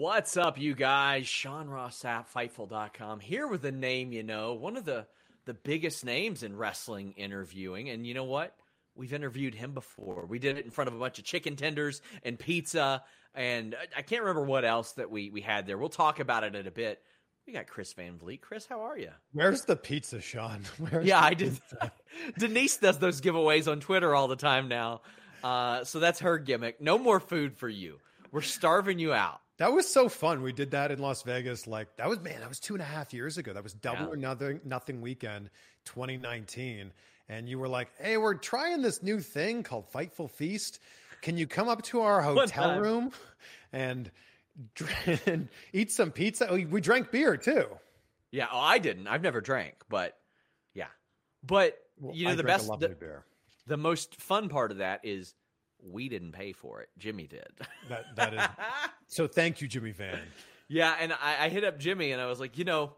What's up, you guys? Sean Ross at Fightful.com here with a name you know, one of the, the biggest names in wrestling interviewing. And you know what? We've interviewed him before. We did it in front of a bunch of chicken tenders and pizza. And I can't remember what else that we, we had there. We'll talk about it in a bit. We got Chris Van Vliet. Chris, how are you? Where's the pizza, Sean? Where's yeah, I did. Denise does those giveaways on Twitter all the time now. Uh, so that's her gimmick. No more food for you. We're starving you out. That was so fun. We did that in Las Vegas. Like that was man, that was two and a half years ago. That was double yeah. or nothing nothing weekend 2019. And you were like, Hey, we're trying this new thing called Fightful Feast. Can you come up to our hotel room and, and eat some pizza? Oh, we drank beer too. Yeah, oh, I didn't. I've never drank, but yeah. But well, you know I the best the, the most fun part of that is we didn't pay for it. Jimmy did. That that is so. Thank you, Jimmy Van. Yeah, and I, I hit up Jimmy and I was like, you know,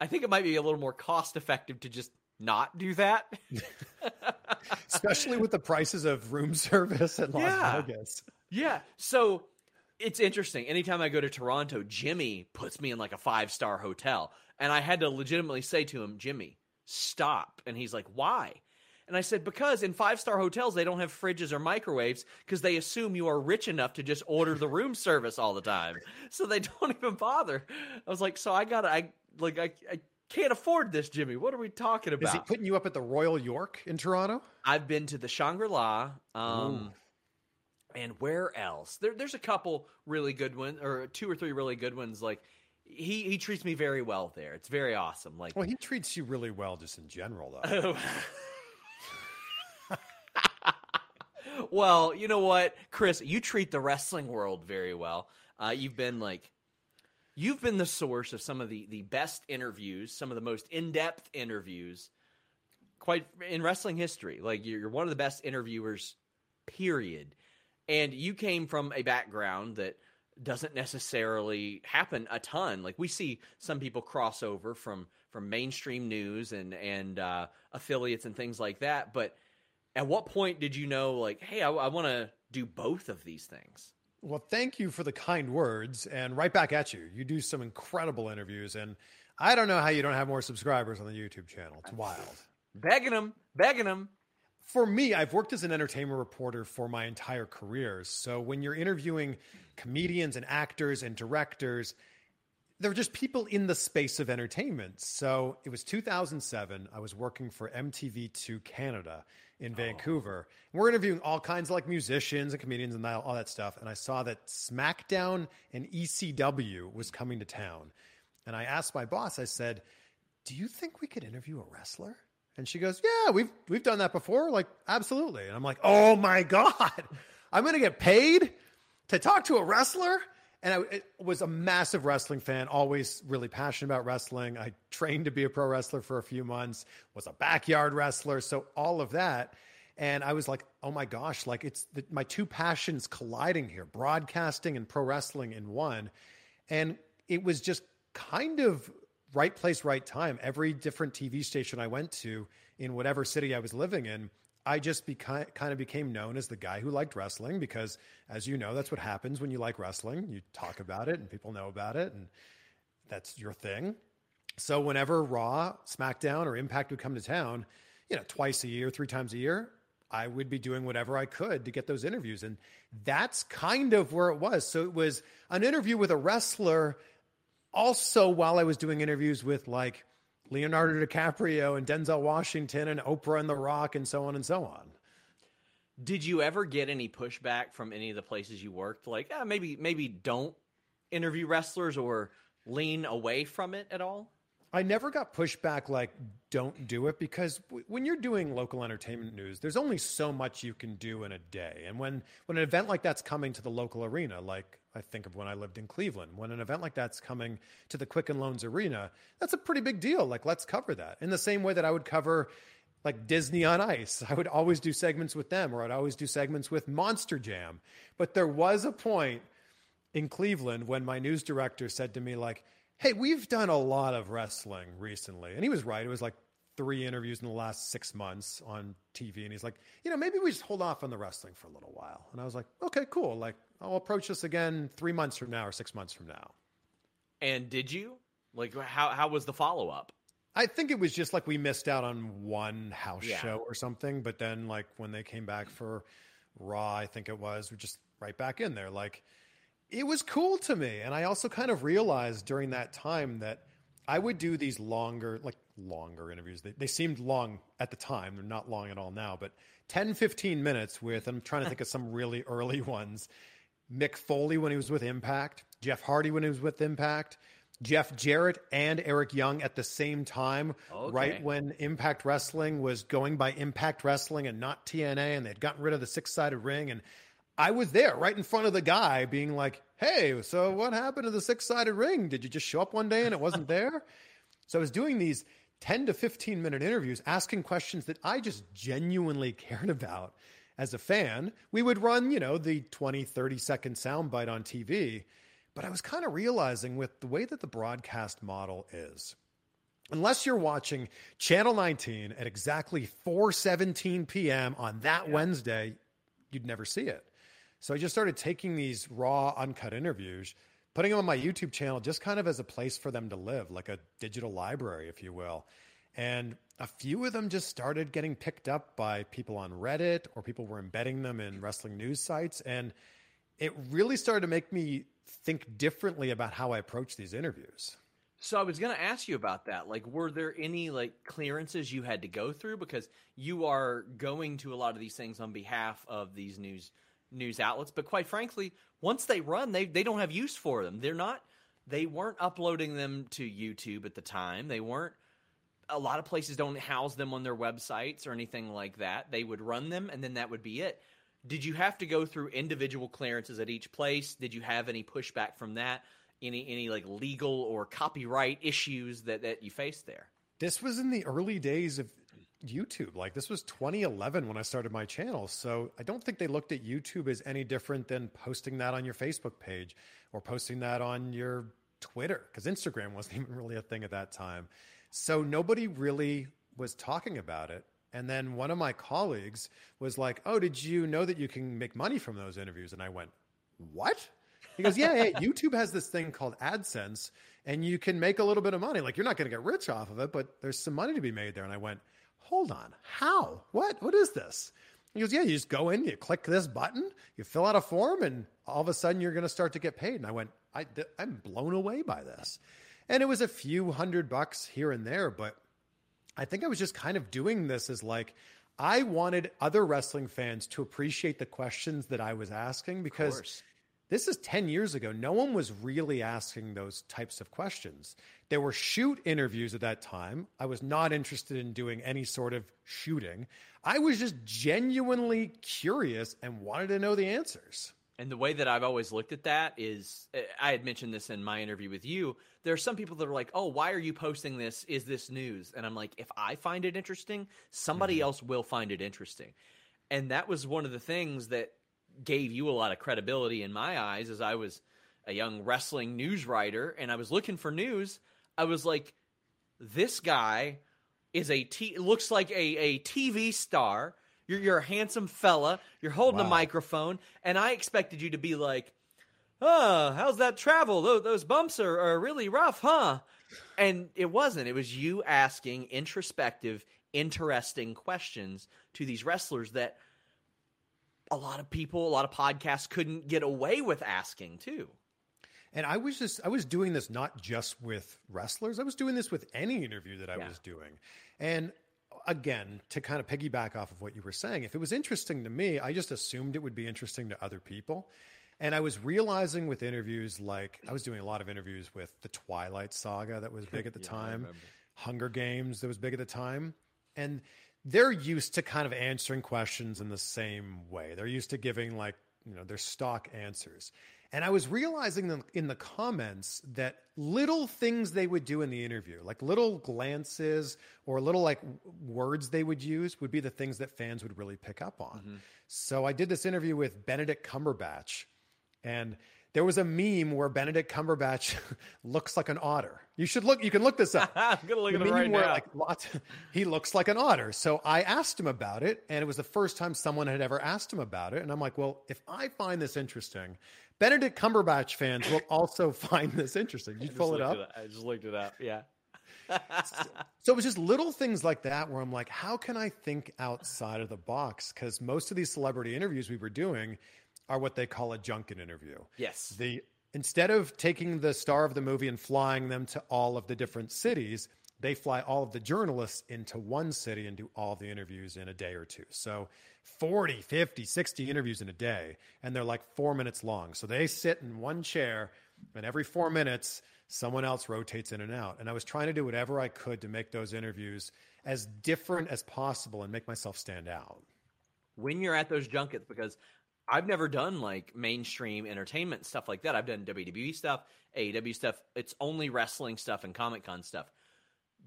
I think it might be a little more cost effective to just not do that. Especially with the prices of room service at Las yeah. Vegas. Yeah. So it's interesting. Anytime I go to Toronto, Jimmy puts me in like a five star hotel. And I had to legitimately say to him, Jimmy, stop. And he's like, why? And I said, because in five star hotels, they don't have fridges or microwaves because they assume you are rich enough to just order the room service all the time. So they don't even bother. I was like, so I got to, I like, I, I can't afford this, Jimmy. What are we talking about? Is he putting you up at the Royal York in Toronto? I've been to the Shangri La. Um, and where else? There, there's a couple really good ones, or two or three really good ones. Like he he treats me very well there. It's very awesome. Like, well, he treats you really well just in general, though. well, you know what, Chris, you treat the wrestling world very well. Uh, you've been like, you've been the source of some of the the best interviews, some of the most in depth interviews, quite in wrestling history. Like you're, you're one of the best interviewers, period. And you came from a background that doesn't necessarily happen a ton. Like we see some people cross over from from mainstream news and and uh, affiliates and things like that, but at what point did you know like hey i, I want to do both of these things well thank you for the kind words and right back at you. You do some incredible interviews and i don't know how you don't have more subscribers on the youtube channel. It's wild. Begging them begging them for me i've worked as an entertainment reporter for my entire career so when you're interviewing comedians and actors and directors they're just people in the space of entertainment so it was 2007 i was working for mtv2 canada in oh. Vancouver. And we're interviewing all kinds of like musicians and comedians and all that stuff. And I saw that SmackDown and ECW was coming to town. And I asked my boss, I said, Do you think we could interview a wrestler? And she goes, Yeah, we've we've done that before. Like, absolutely. And I'm like, Oh my God, I'm gonna get paid to talk to a wrestler? And I was a massive wrestling fan, always really passionate about wrestling. I trained to be a pro wrestler for a few months, was a backyard wrestler, so all of that. And I was like, oh my gosh, like it's the, my two passions colliding here broadcasting and pro wrestling in one. And it was just kind of right place, right time. Every different TV station I went to in whatever city I was living in, I just beca- kind of became known as the guy who liked wrestling because, as you know, that's what happens when you like wrestling. You talk about it and people know about it, and that's your thing. So, whenever Raw, SmackDown, or Impact would come to town, you know, twice a year, three times a year, I would be doing whatever I could to get those interviews. And that's kind of where it was. So, it was an interview with a wrestler also while I was doing interviews with like Leonardo DiCaprio and Denzel Washington and Oprah and The Rock and so on and so on. Did you ever get any pushback from any of the places you worked? Like, ah, maybe maybe don't interview wrestlers or lean away from it at all? I never got pushback like don't do it because w- when you're doing local entertainment news, there's only so much you can do in a day. And when when an event like that's coming to the local arena, like I think of when I lived in Cleveland. When an event like that's coming to the Quicken Loans Arena, that's a pretty big deal. Like, let's cover that in the same way that I would cover like Disney on Ice. I would always do segments with them, or I'd always do segments with Monster Jam. But there was a point in Cleveland when my news director said to me, like, hey, we've done a lot of wrestling recently. And he was right. It was like three interviews in the last six months on TV. And he's like, you know, maybe we just hold off on the wrestling for a little while. And I was like, okay, cool. Like, I'll approach this again three months from now or six months from now. And did you? Like, how, how was the follow up? I think it was just like we missed out on one house yeah. show or something. But then, like, when they came back for Raw, I think it was, we're just right back in there. Like, it was cool to me. And I also kind of realized during that time that I would do these longer, like longer interviews. They, they seemed long at the time. They're not long at all now, but 10, 15 minutes with, I'm trying to think of some really early ones. Mick Foley when he was with Impact, Jeff Hardy when he was with Impact, Jeff Jarrett and Eric Young at the same time, okay. right when Impact Wrestling was going by Impact Wrestling and not TNA, and they'd gotten rid of the six sided ring. And I was there right in front of the guy being like, Hey, so what happened to the six sided ring? Did you just show up one day and it wasn't there? so I was doing these 10 to 15 minute interviews asking questions that I just genuinely cared about as a fan. We would run, you know, the 20, 30 second soundbite on TV. But I was kind of realizing with the way that the broadcast model is, unless you're watching Channel 19 at exactly 4:17 p.m. on that yeah. Wednesday, you'd never see it. So I just started taking these raw uncut interviews putting them on my YouTube channel just kind of as a place for them to live, like a digital library, if you will. And a few of them just started getting picked up by people on Reddit or people were embedding them in wrestling news sites. And it really started to make me think differently about how I approach these interviews. So I was going to ask you about that. Like, were there any like clearances you had to go through because you are going to a lot of these things on behalf of these news news outlets. But quite frankly, once they run, they they don't have use for them. They're not. They weren't uploading them to YouTube at the time. They weren't. A lot of places don't house them on their websites or anything like that. They would run them, and then that would be it. Did you have to go through individual clearances at each place? Did you have any pushback from that? Any any like legal or copyright issues that that you faced there? This was in the early days of YouTube. Like this was 2011 when I started my channel. So I don't think they looked at YouTube as any different than posting that on your Facebook page or posting that on your Twitter because Instagram wasn't even really a thing at that time. So nobody really was talking about it. And then one of my colleagues was like, "Oh, did you know that you can make money from those interviews?" And I went, "What?" He goes, yeah, yeah, YouTube has this thing called AdSense, and you can make a little bit of money. Like you're not going to get rich off of it, but there's some money to be made there. And I went, hold on, how? What? What is this? He goes, yeah, you just go in, you click this button, you fill out a form, and all of a sudden you're going to start to get paid. And I went, I, I'm blown away by this. And it was a few hundred bucks here and there, but I think I was just kind of doing this as like, I wanted other wrestling fans to appreciate the questions that I was asking because this is 10 years ago. No one was really asking those types of questions. There were shoot interviews at that time. I was not interested in doing any sort of shooting. I was just genuinely curious and wanted to know the answers. And the way that I've always looked at that is eh, I had mentioned this in my interview with you. There are some people that are like, "Oh, why are you posting this? Is this news?" And I'm like, "If I find it interesting, somebody mm-hmm. else will find it interesting." And that was one of the things that gave you a lot of credibility in my eyes as I was a young wrestling news writer and I was looking for news. I was like, this guy is a t- looks like a, a TV star. You're, you're a handsome fella. You're holding wow. a microphone, and I expected you to be like, "Oh, how's that travel? Those, those bumps are, are really rough, huh?" And it wasn't. It was you asking introspective, interesting questions to these wrestlers that a lot of people, a lot of podcasts couldn't get away with asking too. And I was just I was doing this not just with wrestlers. I was doing this with any interview that I yeah. was doing. And again, to kind of piggyback off of what you were saying, if it was interesting to me, I just assumed it would be interesting to other people. And I was realizing with interviews like I was doing a lot of interviews with the Twilight Saga that was big at the yeah, time, Hunger Games that was big at the time. And they're used to kind of answering questions in the same way. They're used to giving like, you know, their stock answers. And I was realizing in the comments that little things they would do in the interview, like little glances or little like words they would use, would be the things that fans would really pick up on. Mm-hmm. So I did this interview with Benedict Cumberbatch, and there was a meme where Benedict Cumberbatch looks like an otter. You should look. You can look this up. I'm gonna look the at it right now. Like lots, he looks like an otter. So I asked him about it, and it was the first time someone had ever asked him about it. And I'm like, well, if I find this interesting, Benedict Cumberbatch fans will also find this interesting. You pull it up. It I just looked it up. Yeah. so it was just little things like that where I'm like, how can I think outside of the box? Because most of these celebrity interviews we were doing are what they call a junket interview. Yes. The instead of taking the star of the movie and flying them to all of the different cities, they fly all of the journalists into one city and do all the interviews in a day or two. So 40, 50, 60 interviews in a day, and they're like four minutes long. So they sit in one chair, and every four minutes, someone else rotates in and out. And I was trying to do whatever I could to make those interviews as different as possible and make myself stand out. When you're at those junkets, because I've never done like mainstream entertainment stuff like that. I've done WWE stuff, AEW stuff. It's only wrestling stuff and Comic Con stuff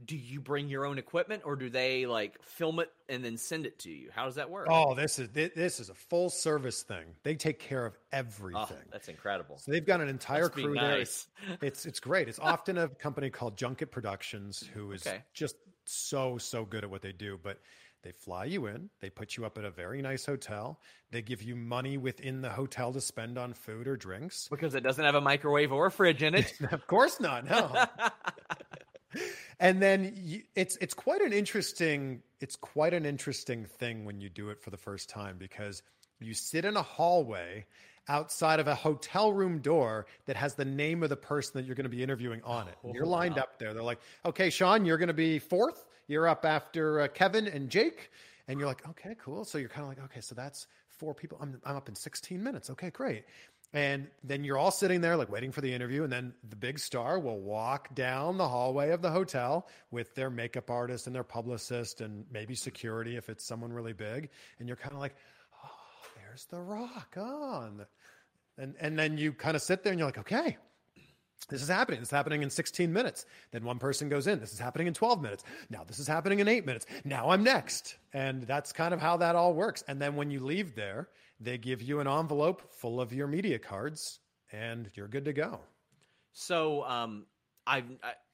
do you bring your own equipment or do they like film it and then send it to you? How does that work? Oh, this is this is a full service thing. They take care of ah, everything. Oh, that's incredible. So they've got an entire Must crew nice. there. It's it's great. It's often a company called Junket Productions who is okay. just so so good at what they do, but they fly you in, they put you up at a very nice hotel, they give you money within the hotel to spend on food or drinks because it doesn't have a microwave or a fridge in it. of course not. No. and then you, it's it's quite an interesting it's quite an interesting thing when you do it for the first time because you sit in a hallway outside of a hotel room door that has the name of the person that you're going to be interviewing on it. And you're oh, lined wow. up there. They're like, "Okay, Sean, you're going to be fourth. You're up after uh, Kevin and Jake." And you're like, "Okay, cool." So you're kind of like, "Okay, so that's four people. I'm I'm up in 16 minutes. Okay, great." And then you're all sitting there, like waiting for the interview. And then the big star will walk down the hallway of the hotel with their makeup artist and their publicist and maybe security if it's someone really big. And you're kind of like, oh, there's The Rock. on, and, and then you kind of sit there and you're like, okay, this is happening. This is happening in 16 minutes. Then one person goes in. This is happening in 12 minutes. Now this is happening in eight minutes. Now I'm next. And that's kind of how that all works. And then when you leave there, they give you an envelope full of your media cards and you're good to go. So um, I,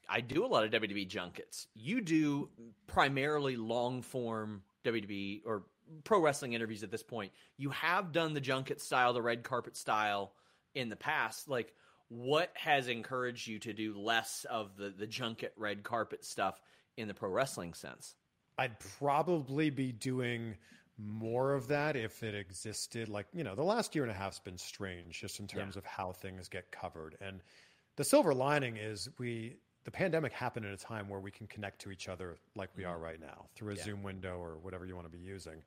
I do a lot of WWE junkets. You do primarily long form WWE or pro wrestling interviews at this point. You have done the junket style, the red carpet style in the past. Like, what has encouraged you to do less of the the junket red carpet stuff in the pro wrestling sense? I'd probably be doing more of that if it existed. Like, you know, the last year and a half's been strange just in terms yeah. of how things get covered. And the silver lining is we, the pandemic happened at a time where we can connect to each other like we are mm-hmm. right now through a yeah. Zoom window or whatever you want to be using.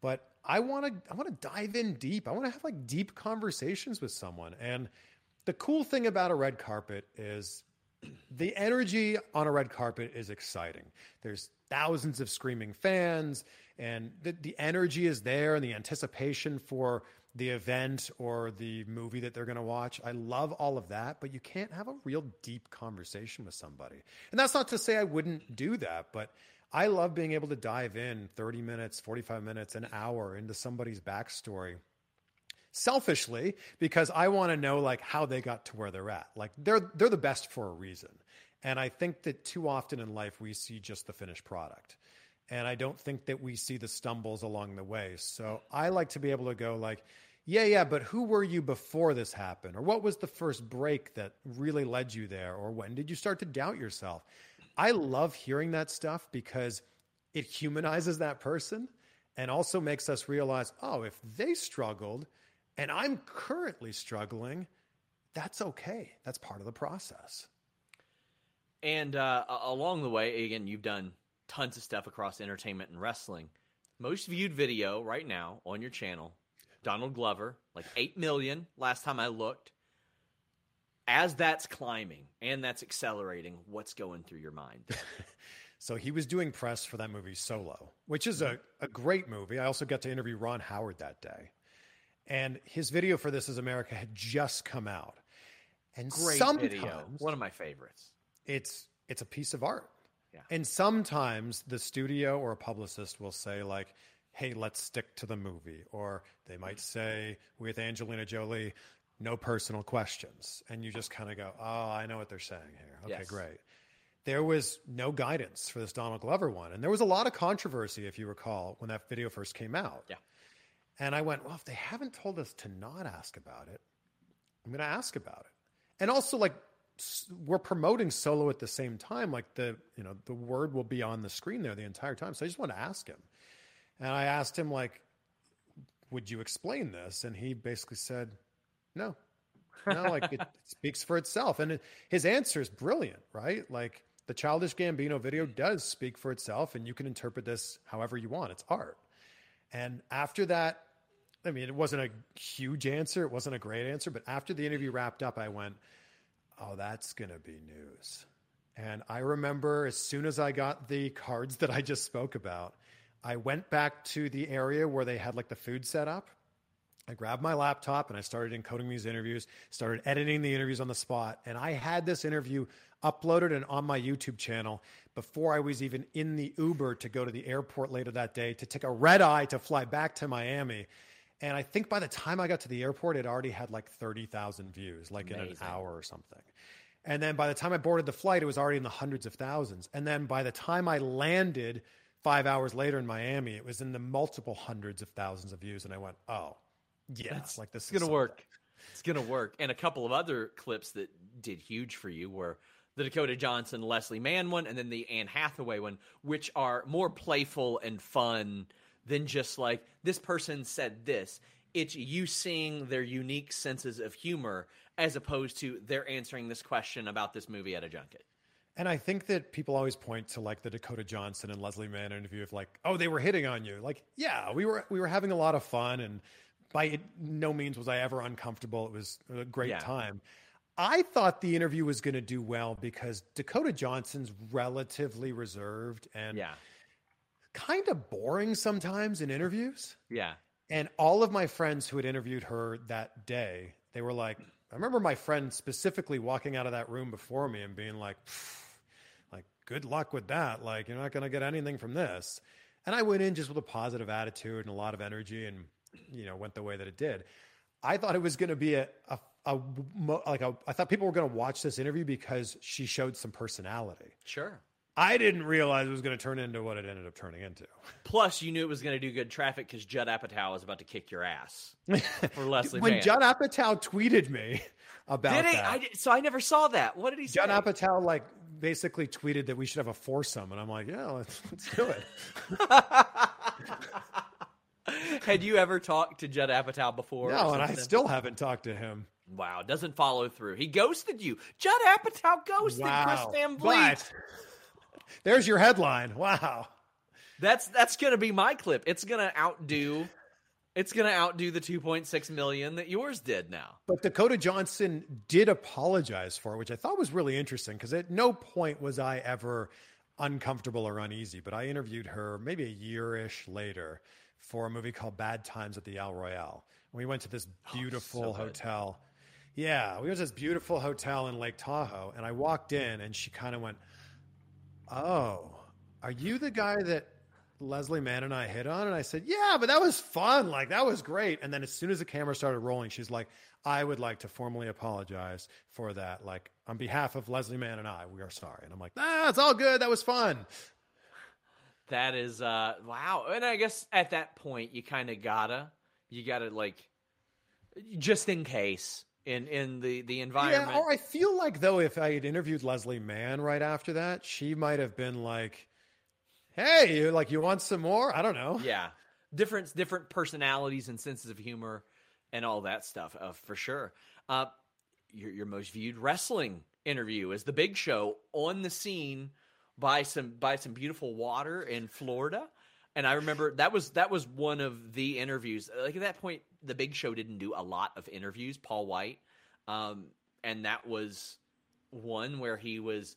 But I want to, I want to dive in deep. I want to have like deep conversations with someone. And the cool thing about a red carpet is the energy on a red carpet is exciting. There's thousands of screaming fans and the, the energy is there and the anticipation for the event or the movie that they're going to watch. I love all of that, but you can't have a real deep conversation with somebody. And that's not to say I wouldn't do that, but I love being able to dive in 30 minutes, 45 minutes, an hour into somebody's backstory selfishly because I want to know like how they got to where they're at. Like they're they're the best for a reason. And I think that too often in life we see just the finished product. And I don't think that we see the stumbles along the way. So I like to be able to go like, yeah, yeah, but who were you before this happened? Or what was the first break that really led you there? Or when did you start to doubt yourself? I love hearing that stuff because it humanizes that person and also makes us realize, oh, if they struggled and I'm currently struggling, that's okay. That's part of the process. And uh, along the way, again, you've done tons of stuff across entertainment and wrestling. Most viewed video right now on your channel, Donald Glover, like 8 million last time I looked. As that's climbing and that's accelerating, what's going through your mind? so he was doing press for that movie Solo, which is a, mm-hmm. a great movie. I also got to interview Ron Howard that day. And his video for This Is America had just come out. And Great sometimes video. One of my favorites. It's it's a piece of art. Yeah. And sometimes the studio or a publicist will say like, "Hey, let's stick to the movie," or they might mm-hmm. say with Angelina Jolie, "No personal questions," and you just kind of go, "Oh, I know what they're saying here." Okay, Yes. great. There was no guidance for this Donald Glover one, and there was a lot of controversy, if you recall, when that video first came out. Yeah. And I went, well, if they haven't told us to not ask about it, I'm going to ask about it. And also, like, we're promoting solo at the same time. Like the, you know, the word will be on the screen there the entire time. So I just want to ask him. And I asked him, like, would you explain this? And he basically said, no. No, like it speaks for itself. And it, his answer is brilliant, right? Like the Childish Gambino video mm-hmm. does speak for itself, and you can interpret this however you want. It's art. And after that, I mean, it wasn't a huge answer. It wasn't a great answer. But after the interview wrapped up, I went, oh, that's going to be news. And I remember as soon as I got the cards that I just spoke about, I went back to the area where they had like the food set up. I grabbed my laptop and I started encoding these interviews, started editing the interviews on the spot. And I had this interview uploaded and on my YouTube channel before I was even in the Uber to go to the airport later that day to take a red eye to fly back to Miami. And I think by the time I got to the airport, it already had like 30,000 views, like in an hour or something. And then by the time I boarded the flight, it was already in the hundreds of thousands. And then by the time I landed five hours later in Miami, it was in the multiple hundreds of thousands of views. And I went, oh, yeah, That's- like this It's is gonna work. It's gonna work. And a couple of other clips that did huge for you were the Dakota Johnson, Leslie Mann one, and then the Anne Hathaway one, which are more playful and fun than just like this person said this. It's you seeing their unique senses of humor as opposed to they're answering this question about this movie at a junket. And I think that people always point to like the Dakota Johnson and Leslie Mann interview of like, oh, they were hitting on you. Like, yeah, we were we were having a lot of fun, and by no means was I ever uncomfortable. It was a great Yeah. time. I thought the interview was going to do well because Dakota Johnson's relatively reserved and Yeah. Kind of boring sometimes in interviews. Yeah. And all of my friends who had interviewed her that day, they were like, I remember my friend specifically walking out of that room before me and being like, like, good luck with that. Like, you're not going to get anything from this. And I went in just with a positive attitude and a lot of energy and, you know, went the way that it did. I thought it was going to be a, a, a, mo- like a, I thought people were going to watch this interview because she showed some personality. Sure. I didn't realize it was going to turn into what it ended up turning into. Plus, you knew it was going to do good traffic because Judd Apatow was about to kick your ass for Leslie when Mann. Judd Apatow tweeted me about did that, I so I never saw that. What did he say? Judd Apatow like basically tweeted that we should have a foursome, and I'm like, yeah, let's, let's do it. Had you ever talked to Judd Apatow before? or no, and I still haven't talked to him. wow doesn't follow through. He ghosted you. Judd Apatow ghosted Chris Van Vliet. But there's your headline. Wow. That's that's gonna be my clip. It's gonna outdo. It's gonna outdo the 2.6 million that yours did now. But Dakota Johnson did apologize for it, which I thought was really interesting because at no point was I ever uncomfortable or uneasy. But I interviewed her maybe a year ish later for a movie called Bad Times at the El Royale. And We went to this oh, beautiful good. hotel. Yeah, we went to this beautiful hotel in Lake Tahoe, and I walked in, and she kind of went, "Oh, Are you the guy that Leslie Mann and I hit on? And I said, Yeah, but that was fun. Like, that was great. And then as soon as the camera started rolling, she's like, I would like to formally apologize for that. Like, on behalf of Leslie Mann and I, we are sorry. And I'm like, Ah, it's all good. That was fun. That is, uh, wow. And I guess at that point, you kind of gotta, you gotta, like, just in case in in the the environment. Yeah, or I feel like though if I had interviewed Leslie Mann right after that, she might have been like, "Hey, you like you want some more?" I don't know. Yeah, different different personalities and senses of humor and all that stuff uh, for sure. Uh, your your most viewed wrestling interview is the Big Show on the scene by some by some beautiful water in Florida. And I remember that was that was one of the interviews. Like at that point, the Big Show didn't do a lot of interviews. Paul White, um, and that was one where he was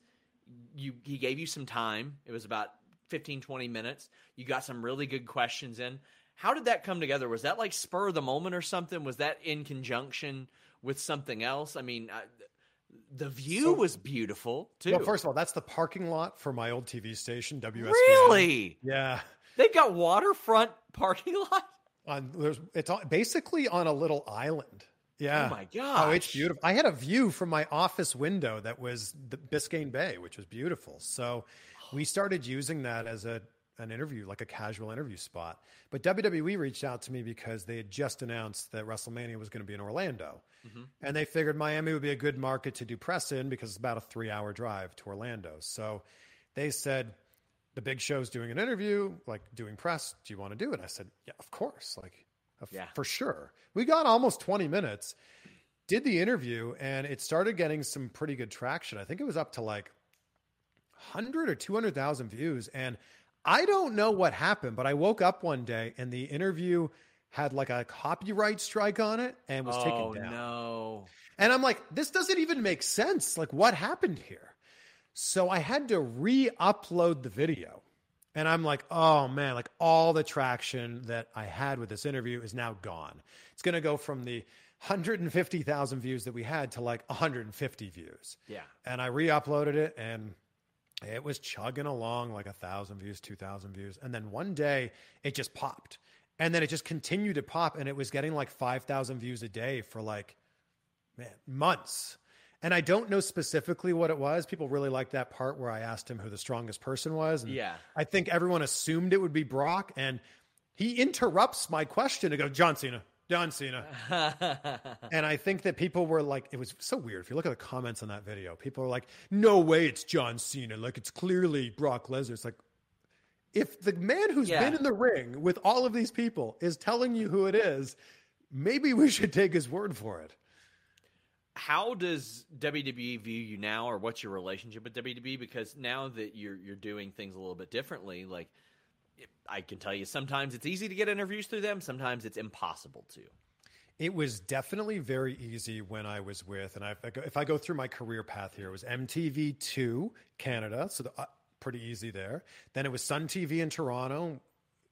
you he gave you some time. It was about 15, 20 minutes. You got some really good questions in. How did that come together? Was that like spur of the moment or something? Was that in conjunction with something else? I mean, uh, the view so, was beautiful too. Well, first of all, that's the parking lot for my old TV station, WSVN. Really? Yeah. They've got waterfront parking lot. On there's it's basically on a little island. Yeah. Oh my god. Oh, it's beautiful. I had a view from my office window that was the Biscayne Bay, which was beautiful. So we started using that as a an interview, like a casual interview spot. But WWE reached out to me because they had just announced that WrestleMania was going to be in Orlando. Mm-hmm. And they figured Miami would be a good market to do press in because it's about a three hour drive to Orlando. So they said, the big show's doing an interview, like doing press. Do you want to do it? I said, yeah, of course. Like, yeah. for sure. We got almost 20 minutes, did the interview, and it started getting some pretty good traction. I think it was up to like 100 or 200,000 views. And I don't know what happened, but I woke up one day and the interview had like a copyright strike on it and was oh, taken down. no. And I'm like, this doesn't even make sense. Like, what happened here? So I had to re upload the video. And I'm like, oh man, like all the traction that I had with this interview is now gone. It's going to go from the 150,000 views that we had to like 150 views. Yeah. And I re uploaded it and it was chugging along like a thousand views, 2,000 views. And then one day it just popped. And then it just continued to pop and it was getting like 5,000 views a day for like, man, months. And I don't know specifically what it was. People really liked that part where I asked him who the strongest person was. And yeah. I think everyone assumed it would be Brock. And he interrupts my question to go, John Cena, John Cena. and I think that people were like, it was so weird. If you look at the comments on that video, people are like, no way it's John Cena. Like it's clearly Brock Lesnar. It's like, if the man who's yeah. been in the ring with all of these people is telling you who it is, maybe we should take his word for it how does WWE view you now, or what's your relationship with WWE? Because now that you're you're doing things a little bit differently, like I can tell you, sometimes it's easy to get interviews through them, sometimes it's impossible to. It was definitely very easy when I was with, and I, if I go, if I go through my career path here, it was MTV2 Canada, so the, uh, pretty easy there. Then it was Sun TV in Toronto.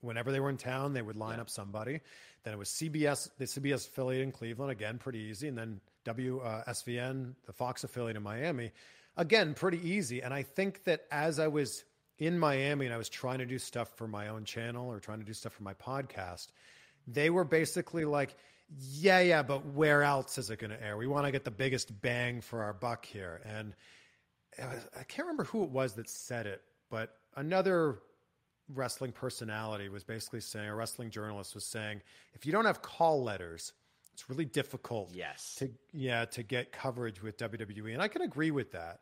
Whenever they were in town, they would line yeah. up somebody. Then it was CBS, the CBS affiliate in Cleveland, again pretty easy, and then WSVN, uh, the Fox affiliate in Miami. Again, pretty easy. And I think that as I was in Miami and I was trying to do stuff for my own channel or trying to do stuff for my podcast, they were basically like, yeah, yeah, but where else is it going to air? We want to get the biggest bang for our buck here. And I can't remember who it was that said it, but another wrestling personality was basically saying, a wrestling journalist was saying, if you don't have call letters, it's really difficult. Yes. To yeah to get coverage with WWE, and I can agree with that,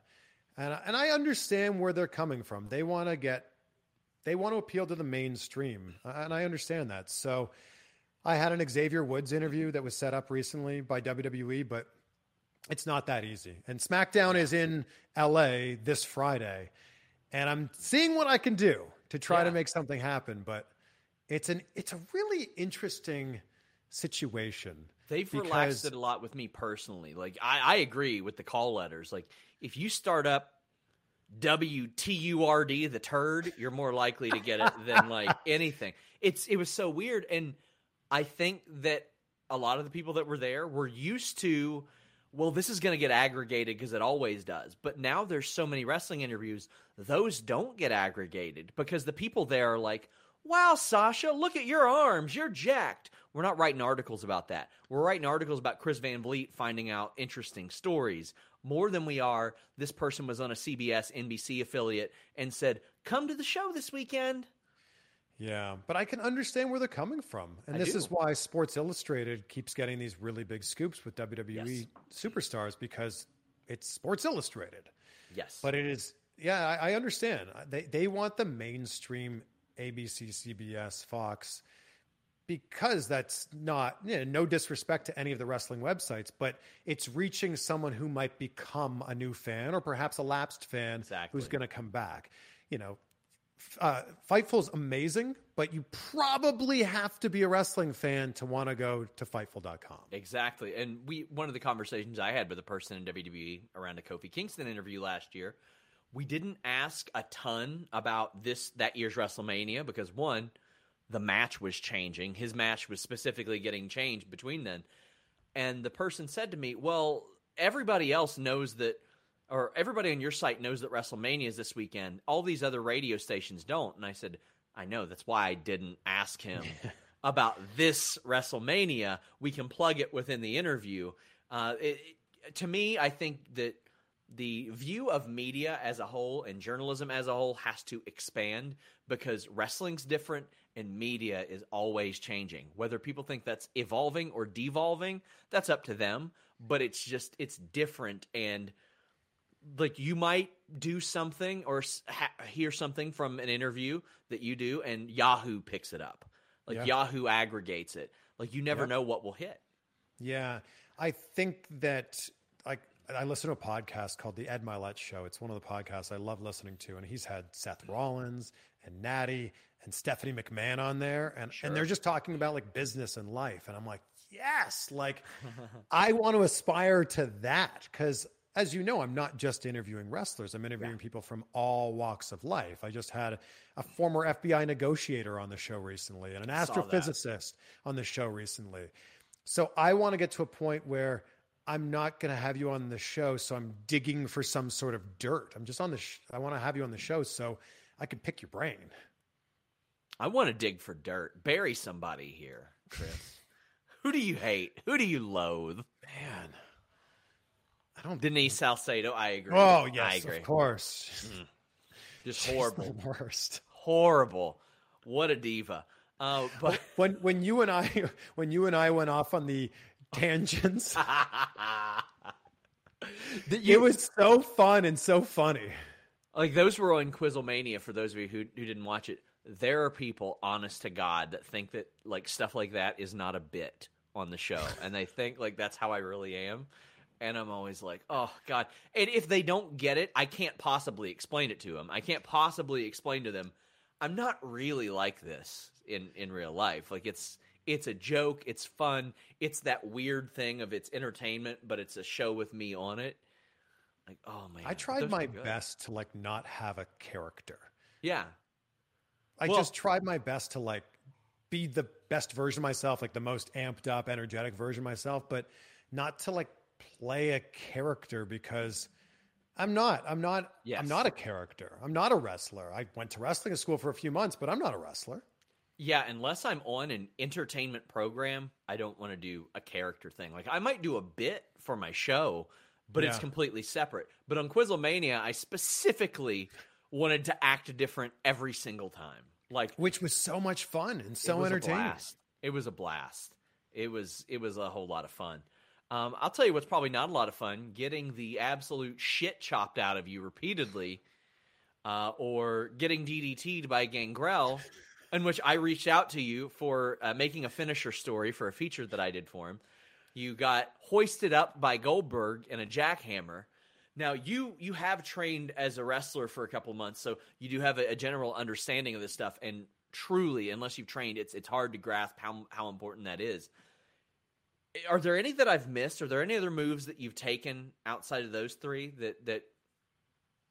and and I understand where they're coming from. They want to get, they want to appeal to the mainstream, and I understand that. So, I had an Xavier Woods interview that was set up recently by WWE, but it's not that easy. And SmackDown is in LA this Friday, and I'm seeing what I can do to try yeah. to make something happen. But it's an it's a really interesting situation They've because... relaxed it a lot with me personally. Like I, I agree with the call letters. Like if you start up W T U R D the turd, you're more likely to get it than like anything. It's it was so weird, and I think that a lot of the people that were there were used to well, this is going to get aggregated because it always does. But now there's so many wrestling interviews, those don't get aggregated because the people there are like, wow, Sasha, look at your arms. You're jacked. We're not writing articles about that. We're writing articles about Chris Van Vliet finding out interesting stories more than we are. This person was on a CBS, NBC affiliate and said, come to the show this weekend. Yeah, but I can understand where they're coming from. And I this do. is why Sports Illustrated keeps getting these really big scoops with WWE Yes. superstars because it's Sports Illustrated. Yes. But it is, yeah, I, I understand. They, they want the mainstream ABC, CBS, Fox because that's not, you know, no disrespect to any of the wrestling websites, but it's reaching someone who might become a new fan or perhaps a lapsed fan Exactly. who's going to come back. You know, uh, Fightful's amazing, but you probably have to be a wrestling fan to want to go to Fightful.com. Exactly. And we one of the conversations I had with a person in WWE around a Kofi Kingston interview last year, we didn't ask a ton about this that year's WrestleMania because one, the match was changing. His match was specifically getting changed between then. And the person said to me, "Well, everybody else knows that or everybody on your site knows that WrestleMania is this weekend. All these other radio stations don't." And I said, "I know. That's why I didn't ask him about this WrestleMania. We can plug it within the interview." Uh, it, it- to me, I think that the view of media as a whole and journalism as a whole has to expand because wrestling's different and media is always changing. Whether people think that's evolving or devolving, that's up to them, but it's just it's different and like you might do something or ha- hear something from an interview that you do and Yahoo picks it up. Like Yeah. Yahoo aggregates it. Like you never Yep. know what will hit. Yeah, I think that like I listen to a podcast called the Ed Mylett Show. It's one of the podcasts I love listening to, and he's had Seth Rollins and Natty and Stephanie McMahon on there, and and they're just talking about like business and life, and I'm like, yes, like I want to aspire to that because. As you know, I'm not just interviewing wrestlers. I'm interviewing people from all walks of life. I just had a former FBI negotiator on the show recently and an astrophysicist on the show recently. So I want to get to a point where I'm not going to have you on the show. So I'm digging for some sort of dirt. I'm just on the, sh- I want to have you on the show so I can pick your brain. I want to dig for dirt. Bury somebody here, Chris. Who do you hate? Who do you loathe? Man, I don't. Denise Salcedo. I agree. Oh I yes, agree. of course. Just She's horrible, the worst. horrible. What a diva. Uh, but When when you and I when you and I went off on the tangents, it was so fun and so funny. like those were on Quizlemania. For those of you who who didn't watch it, there are people, honest to God, that think that like stuff like that is not a bit on the show, and they think like that's how I really am. And I'm always like, oh God. And if they don't get it, I can't possibly explain it to them. I can't possibly explain to them. I'm not really like this in in real life. Like it's it's a joke. It's fun. It's that weird thing of it's entertainment, but it's a show with me on it. Like, oh man, I tried my best to like not have a character. Yeah, I Well- just tried my best to like be the best version of myself, like the most amped up, energetic version of myself, but not to like play a character because I'm not. I'm not. Yes. I'm not a character. I'm not a wrestler. I went to wrestling school for a few months, but I'm not a wrestler. yeah. Unless I'm on an entertainment program, I don't want to do a character thing. Like I might do a bit for my show, but it's completely separate. But on Quizlemania, I specifically wanted to act different every single time. Like Which was so much fun and so a entertaining. It was a blast. It was it was a whole lot of fun. Um, I'll tell you what's probably not a lot of fun: getting the absolute shit chopped out of you repeatedly, uh, or getting DDT'd by Gangrel, in which I reached out to you for uh, making a finisher story for a feature that I did for him. You got hoisted up by Goldberg in a jackhammer. Now you you have trained as a wrestler for a couple months, so you do have a, a general understanding of this stuff. And truly, unless you've trained, it's it's hard to grasp how how important that is. Are there any that I've missed? Are there any other moves that you've taken outside of those three that that